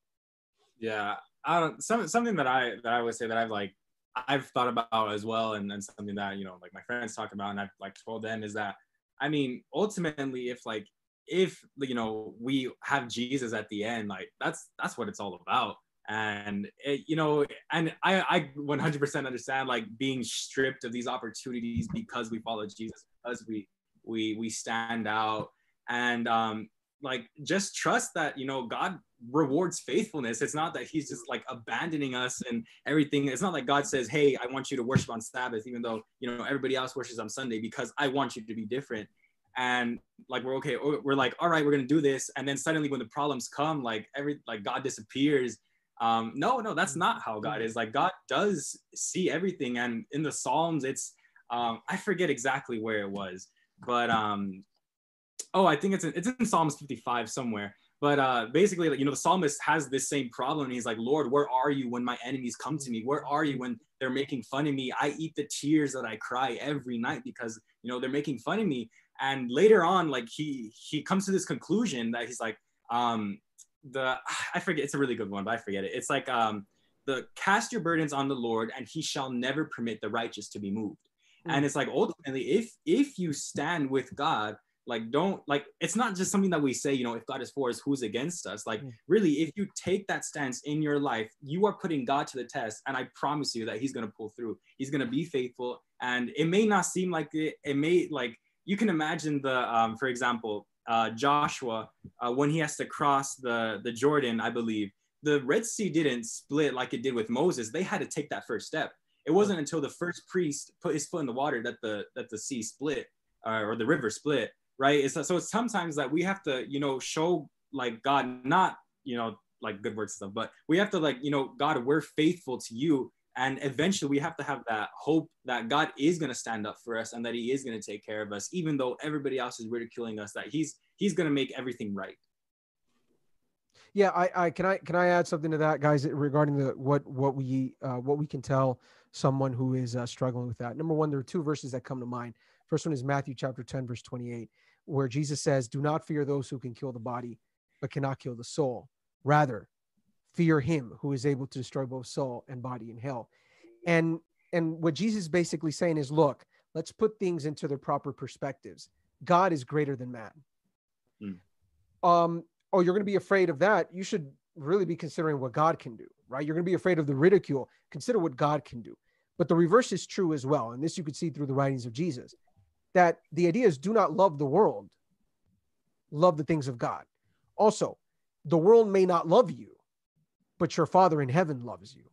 Yeah, I don't some something that I that I would say that I've like I've thought about as well, and, and something that you know like my friends talk about, and I've like told them is that I mean ultimately if like if you know we have Jesus at the end, like that's that's what it's all about, and it, you know, and I I 100% understand like being stripped of these opportunities because we follow Jesus, because we we we stand out, and um like just trust that you know god rewards faithfulness. It's not that he's just like abandoning us and everything. It's not like god says hey i want you to worship on sabbath even though you know everybody else worships on sunday because i want you to be different. And like we're okay we're like all right we're gonna do this. And then suddenly when the problems come like every like god disappears. Um no no that's not how god is. Like god does see everything. And in the psalms it's um i forget exactly where it was but um oh i think it's in, it's in psalms 55 somewhere. But uh basically like, you know the psalmist has this same problem and he's like lord where are you when my enemies come to me? Where are you when they're making fun of me? I eat the tears that i cry every night because you know they're making fun of me. And later on like he he comes to this conclusion that he's like um the i forget it's a really good one but i forget it. It's like um the cast your burdens on the lord and he shall never permit the righteous to be moved. And it's like ultimately if if you stand with god like don't like it's not just something that we say you know if god is for us who's against us. Like Mm. really if you take that stance in your life you are putting god to the test and i promise you that he's going to pull through. He's going to be faithful and it may not seem like it it may like you can imagine the um for example uh joshua uh, when he has to cross the the jordan i believe the red sea didn't split like it did with moses. They had to take that first step. It wasn't until the first priest put his foot in the water that the that the sea split uh, or the river split right it's, so it's sometimes that we have to you know show like god not you know like good words and stuff but we have to like you know god we're faithful to you and eventually we have to have that hope that god is going to stand up for us and that he is going to take care of us even though everybody else is ridiculing us that he's he's going to make everything right Yeah, I, I can I can I add something to that, guys, regarding the what what we uh, what we can tell someone who is uh, struggling with that. Number one, there are two verses that come to mind. First one is Matthew chapter ten, verse twenty-eight, where Jesus says, "Do not fear those who can kill the body, but cannot kill the soul. Rather, fear Him who is able to destroy both soul and body in hell." And and what Jesus is basically saying is, look, let's put things into their proper perspectives. God is greater than man. Mm. Um, oh, you're going to be afraid of that, you should really be considering what God can do, right? You're going to be afraid of the ridicule. Consider what God can do. But the reverse is true as well. And this you could see through the writings of Jesus that the idea is do not love the world, love the things of God. Also, the world may not love you, but your Father in heaven loves you,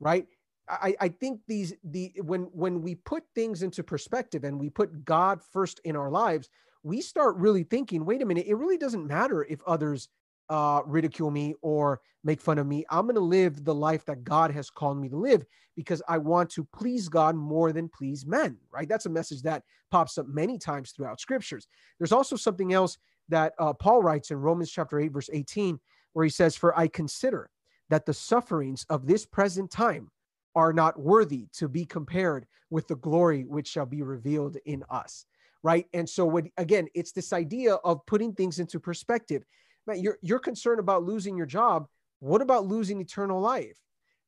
right? I, I think these the when when we put things into perspective and we put God first in our lives, we start really thinking, wait a minute, it really doesn't matter if others uh, ridicule me or make fun of me. I'm going to live the life that God has called me to live because I want to please God more than please men, right? That's a message that pops up many times throughout scriptures. There's also something else that uh, Paul writes in Romans chapter 8, verse 18, where he says, For I consider that the sufferings of this present time are not worthy to be compared with the glory which shall be revealed in us right and so what again it's this idea of putting things into perspective man, you're you're concerned about losing your job. What about losing eternal life?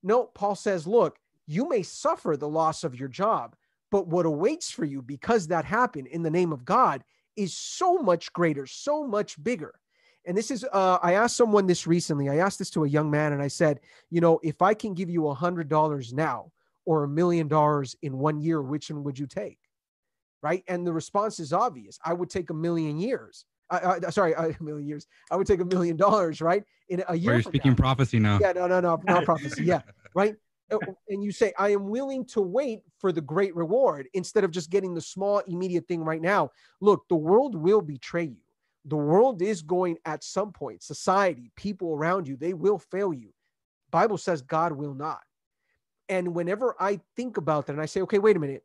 No, Paul says, look, you may suffer the loss of your job, but what awaits for you because that happened in the name of God is so much greater, so much bigger. And this is, uh, I asked someone this recently. I asked this to a young man and I said, you know, if I can give you a hundred dollars now or a million dollars in one year, which one would you take? Right. And the response is obvious. I would take a million years. I, I, sorry, a million years. I would take a million dollars, right? In a year. Are you speaking now. prophecy now? Yeah, no, no, no, not prophecy. Yeah, right. Uh, and you say, I am willing to wait for the great reward instead of just getting the small, immediate thing right now. Look, the world will betray you. The world is going at some point, society, people around you, they will fail you. Bible says God will not. And whenever I think about that and I say, okay, wait a minute,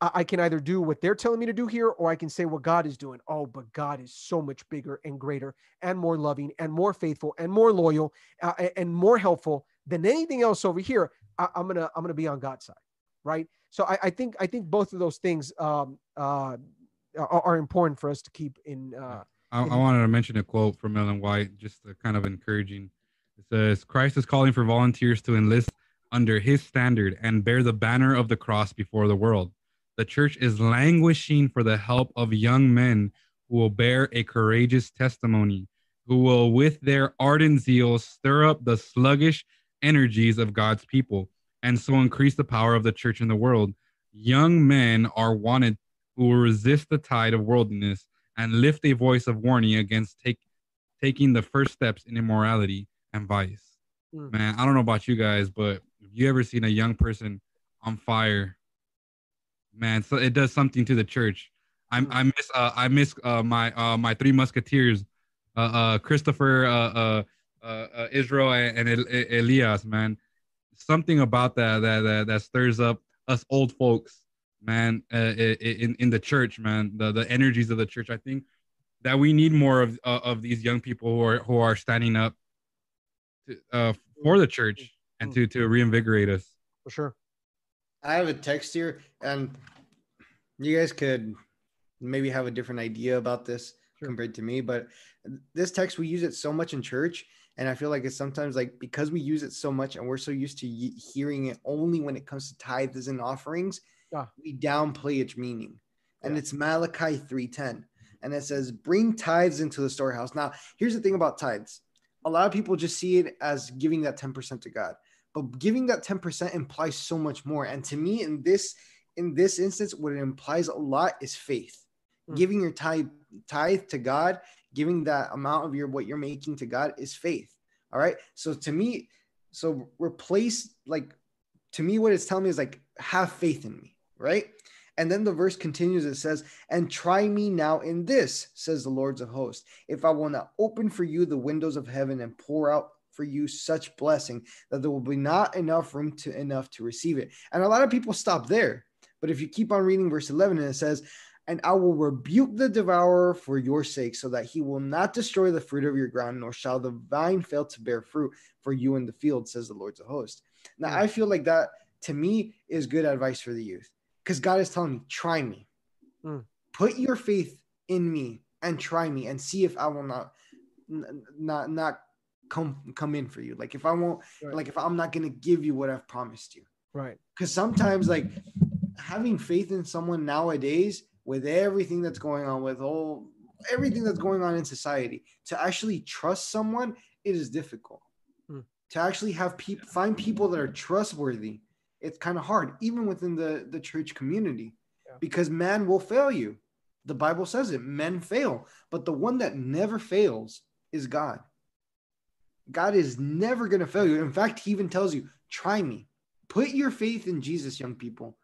I can either do what they're telling me to do here, or I can say what God is doing. Oh, but God is so much bigger and greater and more loving and more faithful and more loyal uh, and more helpful than anything else over here. I, am gonna I'm gonna be on God's side, right? So I, I think I think both of those things um, uh, are, are, important for us to keep in. Uh, I, I wanted to mention a quote from Ellen White, just kind of encouraging. It says, "Christ is calling for volunteers to enlist." under his standard and bear the banner of the cross before the world the church is languishing for the help of young men who will bear a courageous testimony, who will, with their ardent zeal, stir up the sluggish energies of God's people, and so increase the power of the church in the world. Young men are wanted who will resist the tide of worldliness and lift a voice of warning against take, taking the first steps in immorality and vice. Mm. Man, I don't know about you guys, but if you ever seen a young person on fire man. So it does something to the church. I, hmm. I miss uh, I miss uh, my uh, my three musketeers, uh, uh, Christopher, uh, uh, uh, uh Israel, and, and Elias. Man, something about that that that, that stirs up us old folks, man, uh, in in the church, man. The the energies of the church. I think that we need more of uh, of these young people who are who are standing up to, uh, for the church and to to reinvigorate us. For sure. I have a text here, and you guys could maybe have a different idea about this sure. compared to me. But this text, we use it so much in church, and I feel like it's sometimes like because we use it so much, and we're so used to hearing it only when it comes to tithes and offerings, yeah. we downplay its meaning. And yeah. it's Malachi three ten, and it says, "Bring tithes into the storehouse." Now, here's the thing about tithes: a lot of people just see it as giving that ten percent to God but giving that 10% implies so much more. And to me in this in this instance what it implies a lot is faith. Mm. giving your tithe tithe to god giving that amount of your what you're making to god is faith. All right? So to me so replace like to me what it's telling me is like have faith in me right? And then the verse continues it says and try me now in this says the lords of hosts. If i will not open for you the windows of heaven and pour out for you such blessing that there will be not enough room to enough to receive it. And a lot of people stop there. But if you keep on reading verse 11, and it says, and I will rebuke the devourer for your sake, so that he will not destroy the fruit of your ground, nor shall the vine fail to bear fruit for you in the field, says the Lord's of hosts. Now, I feel like that to me is good advice for the youth because God is telling me, try me, mm. put your faith in me, and try me, and see if I will not, not, not come come in for you like if i won't right. like if i'm not gonna give you what i've promised you right because sometimes like having faith in someone nowadays with everything that's going on with all everything that's going on in society. To actually trust someone, it is difficult. Hmm. To actually have people find people that are trustworthy, it's kind of hard, even within the, the church community, Yeah. because man will fail you. The Bible says it, men fail, but the one that never fails is God. God is never going to fail you. In fact, he even tells you, try me. Put your faith in Jesus, young people.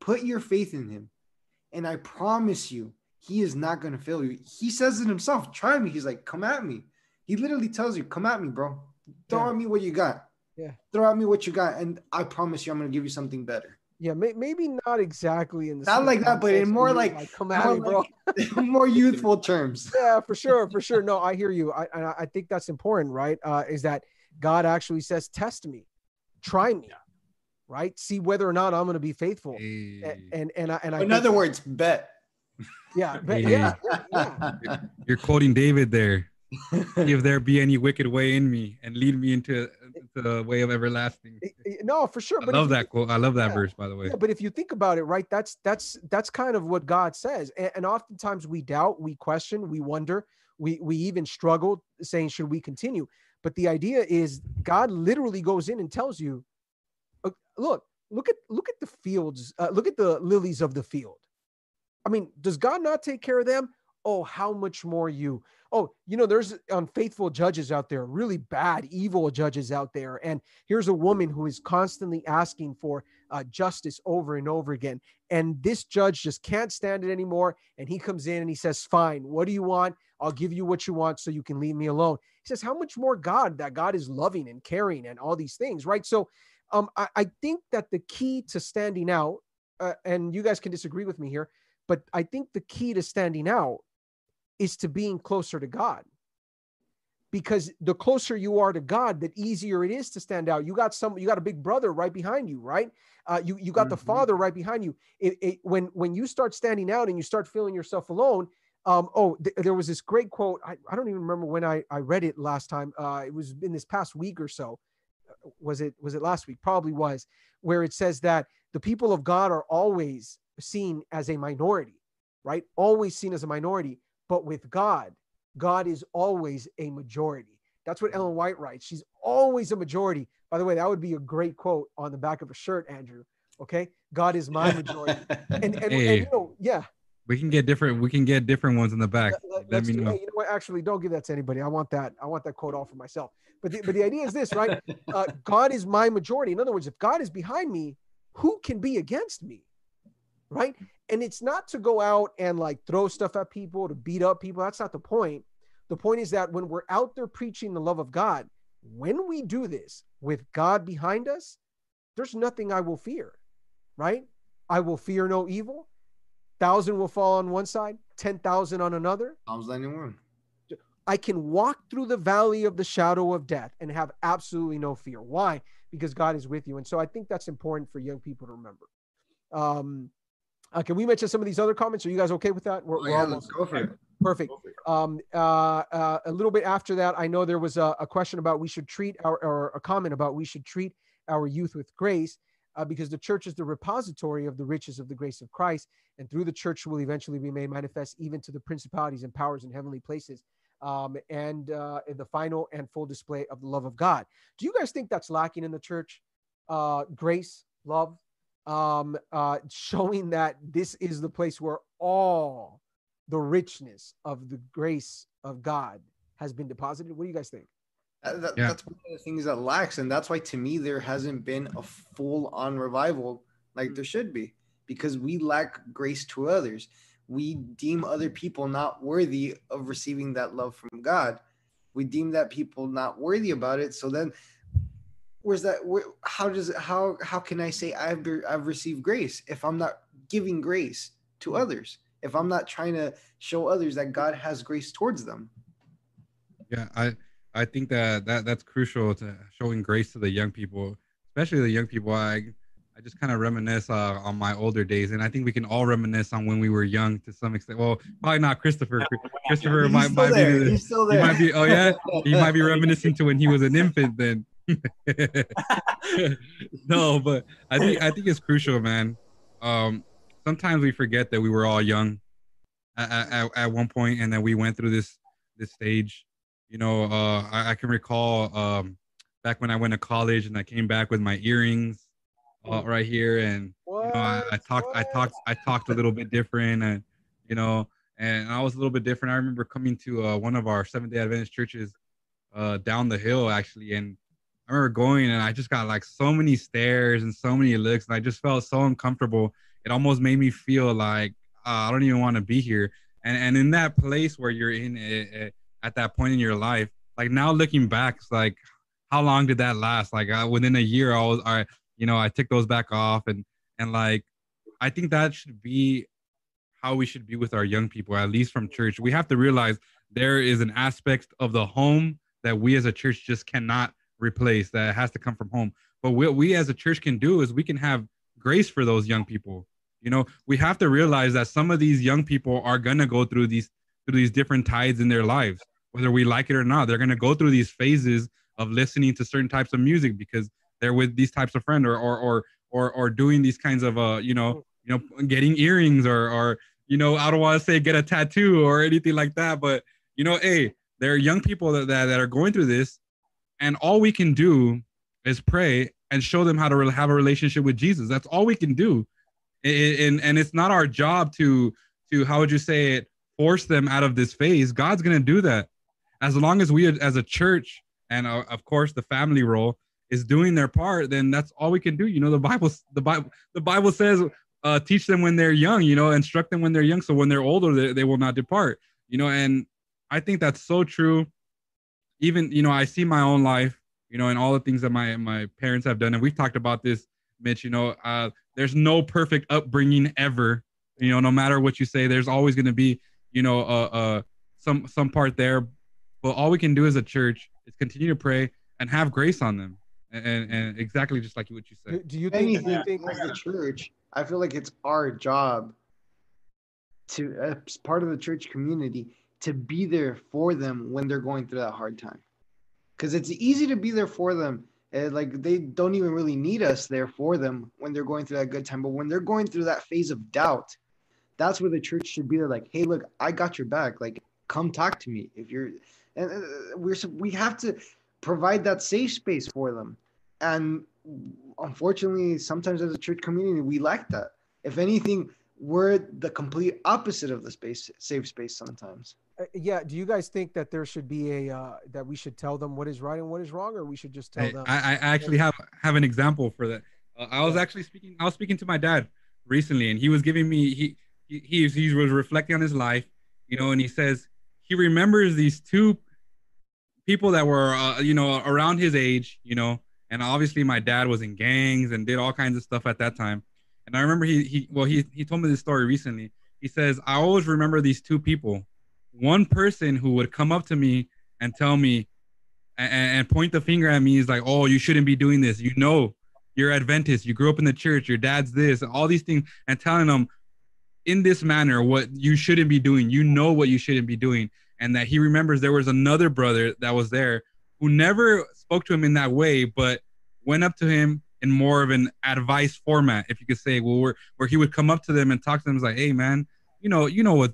Put your faith in him. And I promise you, he is not going to fail you. He says it himself, try me. He's like, come at me. He literally tells you, come at me, bro. Throw Yeah. at me what you got. Yeah. Throw at me what you got. And I promise you, I'm going to give you something better. Yeah, may, maybe not exactly in the Not same like that, but in more where like- come at more me, bro. More youthful terms. yeah, for sure, for sure. No, I hear you. I I I think that's important, right? Uh, is that God actually says, "Test me, try me, Yeah. right? See whether or not I'm going to be faithful." Hey. A- And and I and I In other words, bet. yeah, but Hey. yeah, yeah, You're quoting David there. if there be any wicked way in me, and lead me into, into the way of everlasting. No, for sure. I But love that quote. I love that yeah. verse, by the way. Yeah, but if you think about it, right, that's that's that's kind of what God says, and, and oftentimes we doubt, we question, we wonder, we we even struggle saying, should we continue? But the idea is, God literally goes in and tells you, "Uh, look, look at look at the fields, uh, look at the lilies of the field. I mean, does God not take care of them? Oh, how much more you? Oh, you know, there's unfaithful judges out there, really bad, evil judges out there, and here's a woman who is constantly asking for uh, justice over and over again. And this judge just can't stand it anymore. And he comes in and he says, Fine, what do you want? I'll give you what you want so you can leave me alone. He says, How much more God that God is loving and caring and all these things, right? So um, I, I think that the key to standing out, uh, and you guys can disagree with me here, but I think the key to standing out is to being closer to God because the closer you are to God, the easier it is to stand out. You got some, you got a big brother right behind you, right? Uh, you you got the Mhm. Father right behind you. It, it, when when you start standing out and you start feeling yourself alone. Um, oh, th- there was this great quote. I, I don't even remember when I, I read it last time. Uh, it was in this past week or so. Was it was it last week? Probably was, where it says that the people of God are always seen as a minority, right? Always seen as a minority, but with God, God is always a majority. That's what Ellen White writes. She's always a majority. By the way, that would be a great quote on the back of a shirt, Andrew. Okay, God is my majority. And and, and, you know, yeah. We can get different. We can get different ones in the back. Let, Let let's me do- know. hey, you know what? Actually, don't give that to anybody. I want that. I want that quote all for myself. But the, but the idea is this, right? Uh, God is my majority. In other words, if God is behind me, who can be against me? Right? And it's not to go out and like throw stuff at people, to beat up people. That's not the point. The point is that when we're out there preaching the love of God, when we do this with God behind us, there's nothing I will fear, right? I will fear no evil. Thousand will fall on one side, 10,000 on another. Psalms 91. I can walk through the valley of the shadow of death and have absolutely no fear. Why? Because God is with you. And so I think that's important for young people to remember. Um, uh, can we mention some of these other comments? Are you guys okay with that? We're, Oh, we're almost go for it. perfect. Go for it. Um, uh, uh, a little bit after that, I know there was a, a question about we should treat our, or a comment about we should treat our youth with grace uh, because the church is the repository of the riches of the grace of Christ. And through the church will eventually be made manifest even to the principalities and powers in heavenly places. Um, and uh, in the final and full display of the love of God. Do you guys think that's lacking in the church? Uh, grace, love, um, uh, showing that this is the place where all the richness of the grace of God has been deposited. What do you guys think? That- that- Yeah. That's one of the things that lacks, and that's why to me there hasn't been a full-on revival like there should be, because we lack grace to others. We deem other people not worthy of receiving that love from God. We deem that people not worthy about it. So then, where's that? Where, how does it? How how can I say I've be- I've received grace if I'm not giving grace to others? If I'm not trying to show others that God has grace towards them? Yeah, I I think that that that's crucial to showing grace to the young people, especially the young people. I I just kind of reminisce uh, on my older days, and I think we can all reminisce on when we were young to some extent. Well, probably not Christopher. Christopher might might be. He's still He might be. Oh yeah, he might be reminiscing to when he was an infant then. no, but I think I think it's crucial, man. Um, sometimes we forget that we were all young at, at, at one point, and that we went through this this stage. You know, uh, I, I can recall um, back when I went to college and I came back with my earrings uh, right here, and you know, I, I talked, I talked, I talked a little bit different, and you know, and I was a little bit different. I remember coming to uh, one of our Seventh Day Adventist churches uh, down the hill actually, and I remember going and I just got like so many stares and so many looks, and I just felt so uncomfortable. It almost made me feel like uh, I don't even want to be here. And and in that place where you're in it, eh, it, eh, at that point in your life, like now looking back, it's like how long did that last? Like uh, within a year, I was, I you know, I took those back off, and and like I think that should be how we should be with our young people, at least from church. We have to realize there is an aspect of the home that we as a church just cannot replace that has to come from home. But what we as a church can do is we can have grace for those young people. You know we have to realize that some of these young people are going to go through these through these different tides in their lives. Whether we like it or not they're going to go through these phases of listening to certain types of music because they're with these types of friends or or or or, or doing these kinds of uh you know you know getting earrings or or you know i don't want to say get a tattoo or anything like that but you know hey there are young people that, that, that are going through this and all we can do is pray and show them how to have a relationship with jesus. That's all we can do. And, and it's not our job to to how would you say it force them out of this phase. God's going to do that. As long as we as a church and uh, of course the family role is doing their part then that's all we can do. You know the bible the bible the bible says uh, teach them when they're young you know instruct them when they're young so when they're older they, they will not depart. You know and i think that's so true even you know i see my own life you know and all the things that my my parents have done. And we've talked about this mitch you know uh there's no perfect upbringing ever you know no matter what you say there's always going to be you know uh, uh some some part there. But all we can do as a church is continue to pray and have grace on them. And and exactly just like what you said. Do you think anything think, as the church i feel like it's our job to as part of the church community to be there for them when they're going through that hard time. Because it's easy to be there for them. And like they don't even really need us there for them when they're going through that good time. But when they're going through that phase of doubt, that's where the church should be there. Like, hey, look, I got your back. Like, come talk to me if you're. And uh, we're we have to provide that safe space for them. And unfortunately, sometimes as a church community, we lack that. If anything, we're the complete opposite of the space safe space sometimes yeah do you guys think that there should be a uh, that we should tell them what is right and what is wrong or we should just tell I, them I, I actually have have an example for that uh, i was actually speaking i was speaking to my dad recently and he was giving me he he, he was reflecting on his life you know and he says he remembers these two people that were uh, you know around his age you know and obviously my dad was in gangs and did all kinds of stuff at that time and I remember he he well he he told me this story recently. He says I always remember these two people. One person who would come up to me and tell me and, and point the finger at me is like, "Oh, you shouldn't be doing this. You know, you're Adventist. You grew up in the church. Your dad's this. All these things, and telling them in this manner what you shouldn't be doing. You know what you shouldn't be doing." And that he remembers there was another brother that was there who never spoke to him in that way, but went up to him in more of an advice format, if you could say, well, where where he would come up to them and talk to them, like, hey man, you know, you know what,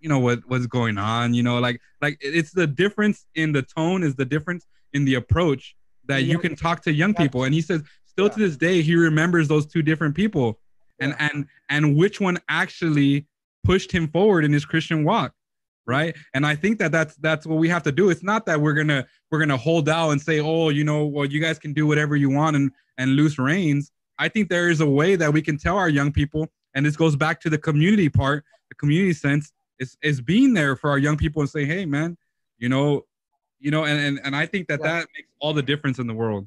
you know what what's going on, you know, like like it's the difference in the tone is the difference in the approach that you can talk to young people. And he says, still to this day, he remembers those two different people, and and and which one actually pushed him forward in his Christian walk right? And i think that that's that's what we have to do. It's not that we're gonna we're gonna hold out and say oh you know well you guys can do whatever you want and and loose reins. I think there is a way that we can tell our young people and this goes back to the community part the community sense is is being there for our young people and say hey man you know you know and and, and i think that yeah. that makes all the difference in the world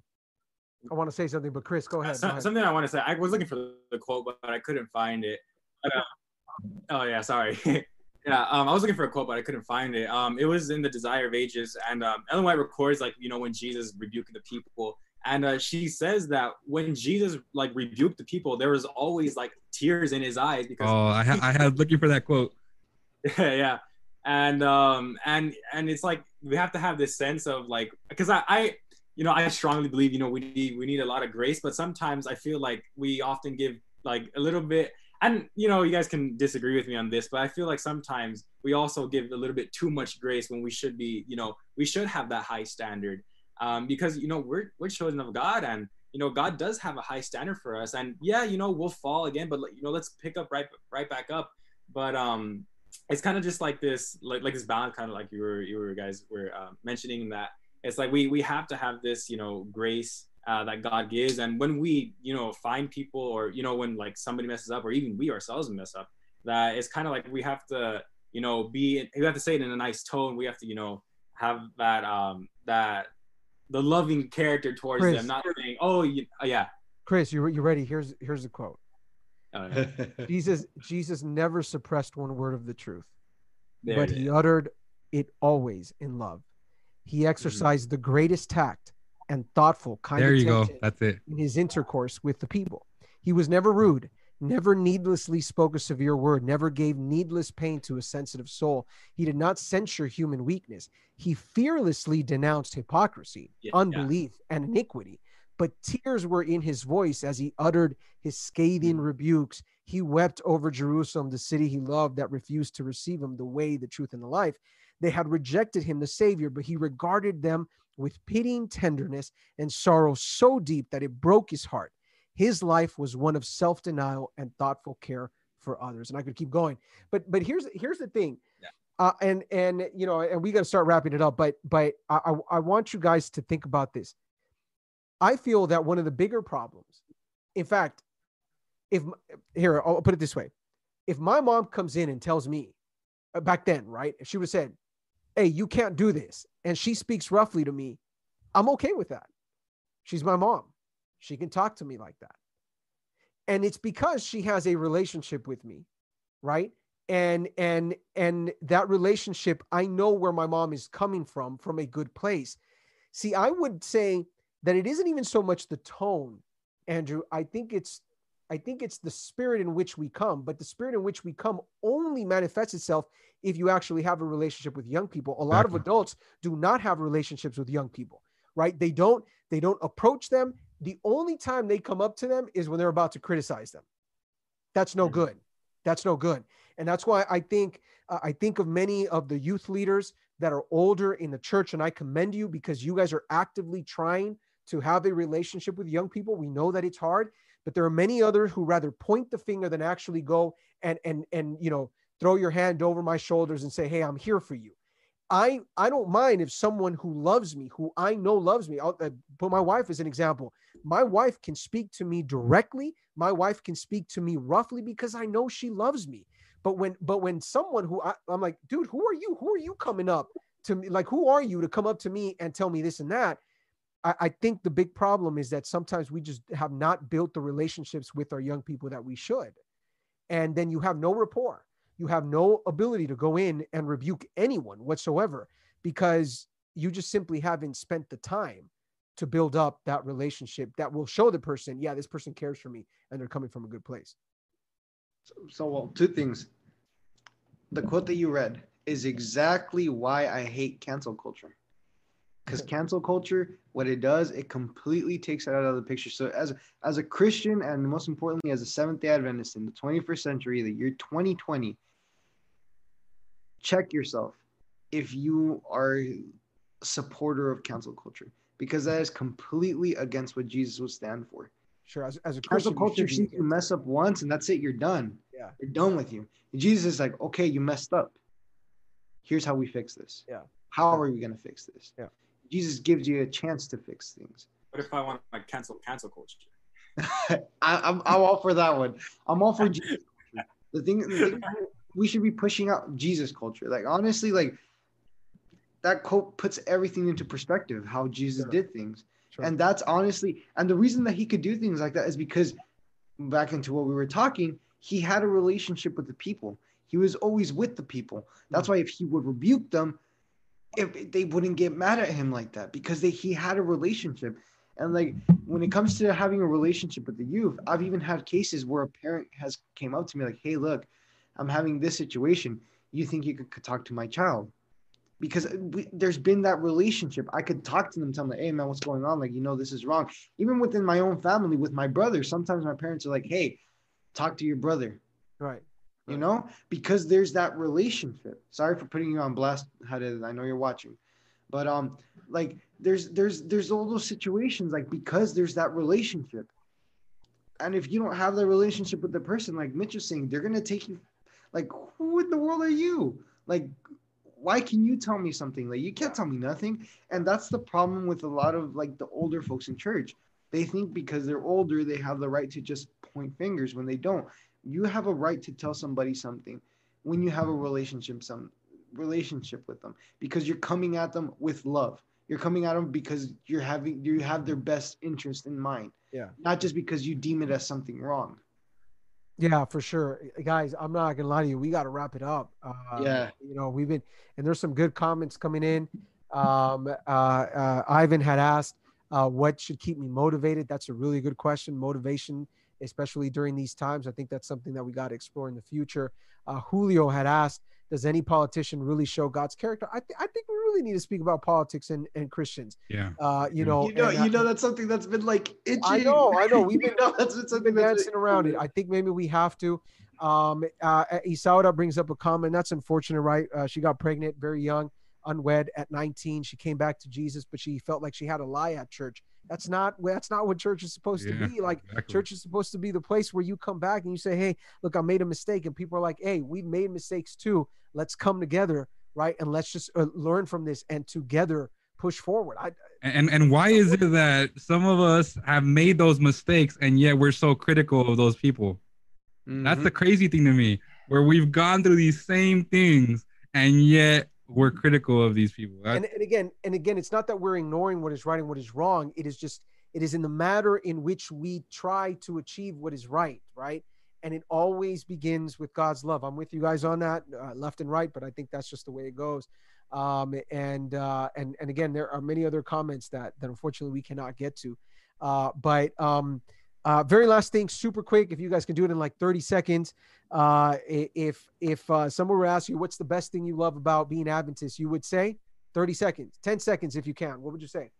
i want to say something but chris go ahead, go ahead. something i want to say i was looking for the quote but i couldn't find it but, uh, oh yeah sorry Yeah, um, I was looking for a quote, but I couldn't find it. Um, it was in the Desire of Ages, and um, Ellen White records like you know when Jesus rebuked the people, and uh, she says that when Jesus like rebuked the people, there was always like tears in his eyes because. Oh, I, ha- I had looking for that quote. Yeah, yeah. and um, and and it's like we have to have this sense of like because I, I you know I strongly believe you know we need we need a lot of grace, but sometimes I feel like we often give like a little bit and you know, you guys can disagree with me on this, but I feel like sometimes we also give a little bit too much grace when we should be, you know, we should have that high standard, um, because you know we're we're children of God, and you know God does have a high standard for us, and yeah, you know we'll fall again, but you know let's pick up right right back up, but um, it's kind of just like this like like this balance, kind of like you were you were guys were uh, mentioning that it's like we we have to have this you know grace uh, that God gives. And when we, you know, find people or, you know, when like somebody messes up or even we ourselves mess up, that it's kind of like we have to, you know, be, we have to say it in a nice tone. We have to, you know, have that, um, that the loving character towards Chris. them, not saying, oh, you, uh, yeah. Chris, you you ready? Here's here's the quote. Oh, there Jesus Jesus never suppressed one word of the truth, it but is. he uttered it always in love. He mm-hmm. exercised the greatest tact and thoughtful kind There of you go. That's it. in his intercourse with the people. He was never mm-hmm. rude, never needlessly spoke a severe word, never gave needless pain to a sensitive soul. He did not censure human weakness. He fearlessly denounced hypocrisy, Yeah, yeah. unbelief, and iniquity. But tears were in his voice as he uttered his scathing Mm. rebukes. He wept over Jerusalem, the city he loved that refused to receive him, the way, the truth, and the life. They had rejected him, the Savior, but he regarded them with pitying tenderness and sorrow so deep that it broke his heart. His life was one of self-denial and thoughtful care for others. And I could keep going, but but here's here's the thing, Yeah. uh, and and you know, and we got to start wrapping it up. But but I, I I want you guys to think about this. I feel that one of the bigger problems, in fact, if here I'll put it this way, if my mom comes in and tells me uh, back then, right, if she would have said, "Hey, you can't do this," and she speaks roughly to me, I'm okay with that. She's my mom. She can talk to me like that. And it's because she has a relationship with me, right? And and and that relationship, I know where my mom is coming from from a good place. See, I would say that it isn't even so much the tone, Andrew. I think it's I think it's the spirit in which we come, but the spirit in which we come only manifests itself if you actually have a relationship with young people. A lot of adults do not have relationships with young people, right? They don't they don't approach them. The only time they come up to them is when they're about to criticize them. That's no Mhm. good. That's no good. And that's why I think uh, I think of many of the youth leaders that are older in the church and I commend you because you guys are actively trying to have a relationship with young people. We know that it's hard, but there are many others who rather point the finger than actually go and and and you know throw your hand over my shoulders and say, "Hey, I'm here for you." I I don't mind if someone who loves me, who I know loves me, I'll uh, put my wife as an example. My wife can speak to me directly. My wife can speak to me roughly because I know she loves me. But when but when someone who I, I'm like, dude, who are you? Who are you coming up to me? Like, who are you to come up to me and tell me this and that? I, I think the big problem is that sometimes we just have not built the relationships with our young people that we should. And then you have no rapport. You have no ability to go in and rebuke anyone whatsoever because you just simply haven't spent the time to build up that relationship that will show the person, yeah, this person cares for me and they're coming from a good place. So, so well, two things. The quote that you read is exactly why I hate cancel culture. Because cancel culture, what it does, it completely takes it out of the picture. So as as a Christian, and most importantly, as a Seventh Day Adventist in the 21st century, the year 2020, check yourself if you are a supporter of cancel culture, because that is completely against what Jesus would stand for. Sure. As, as a Cancel Christian, you culture sees you mess up once and that's it, you're done. Yeah. You're done with you. And Jesus is like, okay, you messed up. Here's how we fix this. Yeah. How are we going to fix this? Yeah. Jesus gives you a chance to fix things. What if I want to like cancel cancel culture? I, I'm, I'm all for that one. I'm all for Jesus. The thing, the thing, we should be pushing out Jesus culture. Like, honestly, like, that quote puts everything into perspective how Jesus Sure. did things. Sure. And that's honestly, and the reason that he could do things like that is because back into what we were talking, he had a relationship with the people. He was always with the people. That's hmm. why if he would rebuke them, if they wouldn't get mad at him like that because they he had a relationship. And like when it comes to having a relationship with the youth, I've even had cases where a parent has came up to me like, "Hey, look, I'm having this situation. You think you could, could talk to my child?" Because we, there's been that relationship. I could talk to them, tell them, "Hey, man, what's going on? Like, you know, this is wrong." Even within my own family, with my brother, sometimes my parents are like, "Hey, talk to your brother. Right. You know, because there's that relationship. Sorry for putting you on blast. How did I know you're watching? But um, like there's there's there's all those situations like because there's that relationship. And if you don't have that relationship with the person, like Mitch was saying, they're gonna take you like who in the world are you? Like why can you tell me something? Like you can't tell me nothing. And that's the problem with a lot of like the older folks in church. They think because they're older, they have the right to just point fingers when they don't. You have a right to tell somebody something when you have a relationship some relationship with them because you're coming at them with love. You're coming at them because you're having you have their best interest in mind. Yeah. Not just because you deem it as something wrong. Yeah, for sure, guys. I'm not gonna lie to you. We got to wrap it up. Uh, Yeah. You know, we've been and there's some good comments coming in. Um, uh, uh, Ivan had asked, uh, "What should keep me motivated?" That's a really good question. Motivation, especially during these times. I think that's something that we got to explore in the future. Uh, Julio had asked, "Does any politician really show God's character?" I, th- I think we really need to speak about politics and, and Christians. Yeah. Uh, you know, you know, and I- you know that's something that's been like itchy. I know, I know. We've You been, know that's been we've something been that's dancing around it. I think maybe we have to. Um, uh, Isaura brings up a comment. That's unfortunate, right? Uh, she got pregnant very young, unwed at 19. She came back to Jesus, but she felt like she had a lie at church. That's not that's not what church is supposed Yeah, to be. Like exactly. church is supposed to be the place where you come back and you say, "Hey, look, I made a mistake," and people are like, "Hey, we made mistakes too. Let's come together, right? And let's just uh, learn from this and together push forward." I, And and why is it that some of us have made those mistakes and yet we're so critical of those people? That's Mhm. the crazy thing to me, where we've gone through these same things and yet we're critical of these people. That- and, and again and again it's not that we're ignoring what is right and what is wrong. It is just it is in the matter in which we try to achieve what is right right? And it always begins with god's love. I'm with you guys on that uh, left and right but i think that's just the way it goes. Um, and uh, and and again there are many other comments that that unfortunately we cannot get to. Uh, but um, uh, very last thing super quick if you guys can do it in like 30 seconds uh, if if uh, someone were to ask you what's the best thing you love about being Adventist, you would say 30 seconds, 10 seconds if you can. What would you say?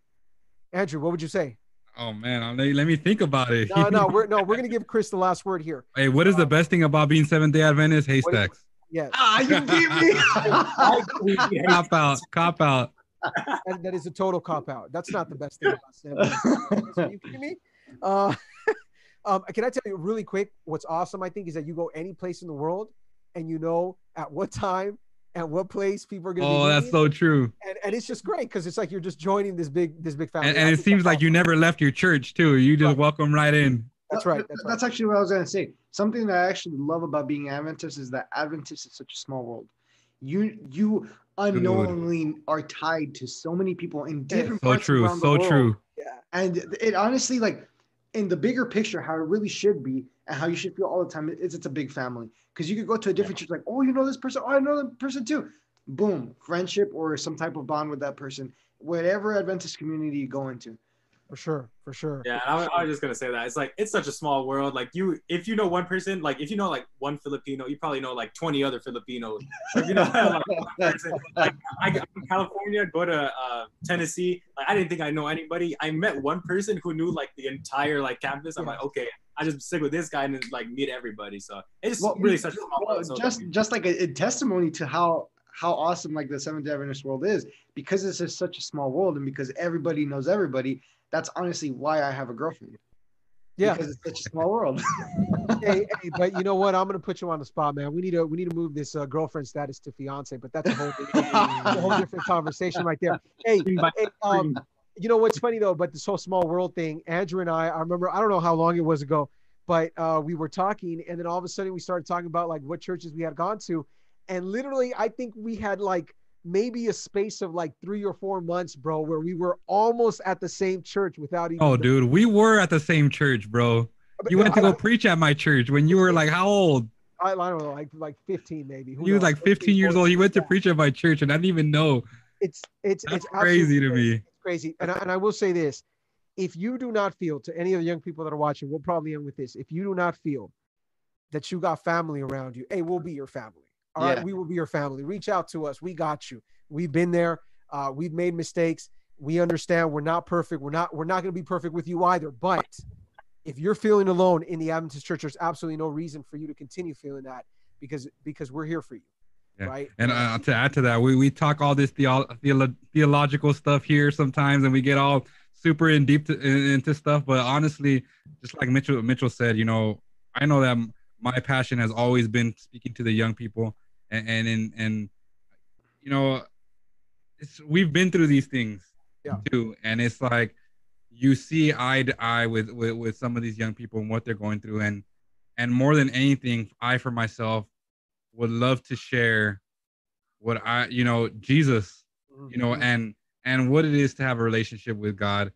Andrew, what would you say? oh man, I'll let, let me think about it. No, no, we're no, we're gonna give Chris the last word here. hey, what is the best thing about being Seventh Day Adventist? Haystacks. Yes, Ah, you beat me. cop out, cop out. that, that is a total cop out. That's not the best thing about Sam. Are you kidding me? Uh, um, can I tell you really quick? What's awesome, I think, is that you go any place in the world, and you know at what time and what place people are gonna be. Oh, that's so true. and, and it's just great because it's like you're just joining this big this big family. And, and it seems that's like you never left your church too. You just Right. welcome right in. That's right. That's right. That's actually what I was gonna say. Something that I actually love about being Adventist is that Adventist is such a small world. You you unknowingly are tied to so many people in different So parts true. around the So world. true. Yeah. And it honestly, like in the bigger picture, how it really should be and how you should feel all the time is it's a big family. Because you could go to a different church, like, oh, you know this person, oh, I know that person too. Boom, friendship or some type of bond with that person, whatever Adventist community you go into. For sure. For sure. Yeah, I, I was just gonna say that it's like it's such a small world. Like you, if you know one person, like if you know like one Filipino, you probably know like twenty other Filipinos. If you know like one person, like I go to California, go to uh, Tennessee. Like I didn't think I know anybody. I met one person who knew like the entire like campus. I'm like, okay, I just stick with this guy and like meet everybody. So it's Well, really such a small well, world. So just just like a, a testimony to how how awesome like the Seventh Adventist world is because it's just such a small world and because everybody knows everybody. That's honestly why I have a girlfriend. Yeah. because it's such a small world. hey, hey, but you know what? I'm gonna put you on the spot, man. We need to we need to move this uh, girlfriend status to fiance, but that's a whole that's a whole different conversation right there. Hey, hey um, you know what's funny though, but this whole small world thing. Andrew and I, I remember I don't know how long it was ago, but uh, we were talking, and then all of a sudden we started talking about like what churches we had gone to, and literally I think we had like maybe a space of like three or four months, bro, where we were almost at the same church without even. Oh, dude, we were at the same church, bro. You went to go preach at my church when you were like how old? I, I don't know, like like 15 maybe. Who You was like 15 years old. You went to preach at my church, and I didn't even know. It's it's That's it's crazy to me. It's crazy, and I, and I will say this: if you do not feel, to any of the young people that are watching, we'll probably end with this. If you do not feel that you got family around you, hey, we'll be your family. All right, Yeah. we will be your family. Reach out to us. We got you. We've been there. Uh, we've made mistakes. We understand. We're not perfect. We're not. We're not going to be perfect with you either. But if you're feeling alone in the Adventist church, there's absolutely no reason for you to continue feeling that because because we're here for you. Yeah. Right. And uh, to add to that, we, we talk all this theo- theo- theological stuff here sometimes, and we get all super in deep to, in, into stuff. But honestly, just like Mitchell Mitchell said, you know, I know that my passion has always been speaking to the young people, and and and, and you know, it's we've been through these things yeah. too, and it's like you see eye to eye with, with with some of these young people and what they're going through, and and more than anything, I for myself would love to share what I, you know, Jesus, you know, mm-hmm. and and what it is to have a relationship with God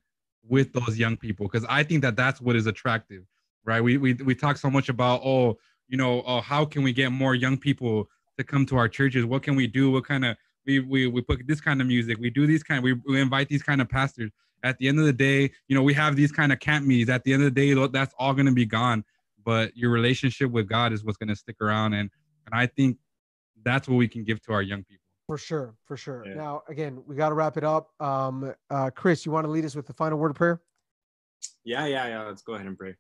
with those young people because I think that that's what is attractive, right? We we we talk so much about oh, you know, oh, how can we get more young people to come to our churches? What can we do? What kind of we we we put this kind of music. We do these kind. We, we invite these kind of pastors. At the end of the day, you know, we have these kind of camp meetings. At the end of the day, that's all going to be gone. But your relationship with God is what's going to stick around, and and I think that's what we can give to our young people. For sure, for sure. Yeah. Now, again, we got to wrap it up. Um, uh, Chris, you want to lead us with the final word of prayer? Yeah, yeah, yeah. Let's go ahead and pray.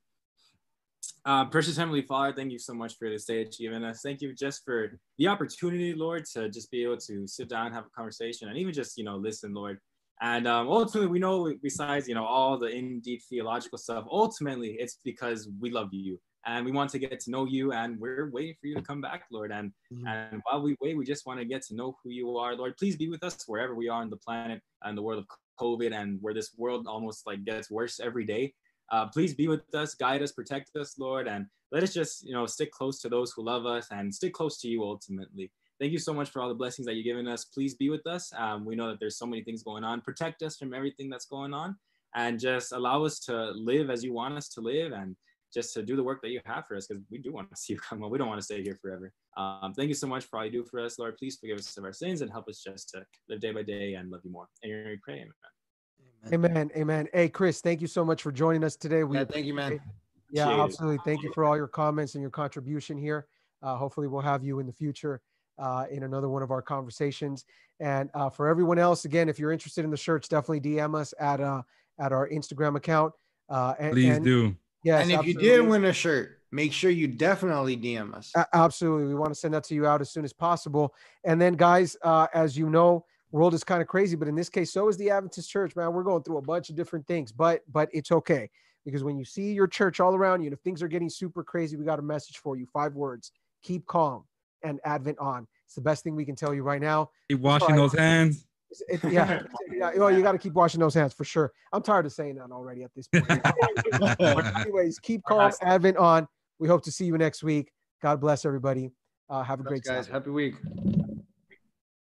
Uh, precious Heavenly Father, thank you so much for this day that you've given us. Thank you just for the opportunity, Lord, to just be able to sit down and have a conversation and even just, you know, listen, Lord. And um, ultimately, we know besides, you know, all the in deep theological stuff, ultimately, it's because we love you and we want to get to know you and we're waiting for you to come back lord and mm-hmm. and while we wait we just want to get to know who you are lord please be with us wherever we are on the planet and the world of covid and where this world almost like gets worse every day uh, please be with us guide us protect us lord and let us just you know stick close to those who love us and stick close to you ultimately thank you so much for all the blessings that you've given us please be with us um, we know that there's so many things going on protect us from everything that's going on and just allow us to live as you want us to live and just to do the work that you have for us because we do want to see you come on. We don't want to stay here forever. Um, thank you so much for all you do for us, Lord. Please forgive us of our sins and help us just to live day by day and love you more. And we pray, amen. Amen. Amen. Hey, Chris, thank you so much for joining us today. We, yeah, thank you, man. Yeah, Cheers. absolutely. Thank you for all your comments and your contribution here. Uh, hopefully, we'll have you in the future uh, in another one of our conversations. And uh, for everyone else, again, if you're interested in the shirts, definitely DM us at uh, at our Instagram account. Uh, and, Please and, do. Yes, and if absolutely. you did win a shirt, make sure you definitely DM us. absolutely, we want to send that to you out as soon as possible. And then, guys, uh, as you know, world is kind of crazy, but in this case, so is the Adventist Church. Man, we're going through a bunch of different things, but but it's okay because when you see your church all around you, and if things are getting super crazy, we got a message for you. Five words: keep calm and Advent on. It's the best thing we can tell you right now. Keep washing those hands. It, yeah, yeah. Well, you got to keep washing those hands for sure. I'm tired of saying that already at this point. anyways, keep calm, Advent on. We hope to see you next week. God bless everybody. Uh, have a great guys. Happy week.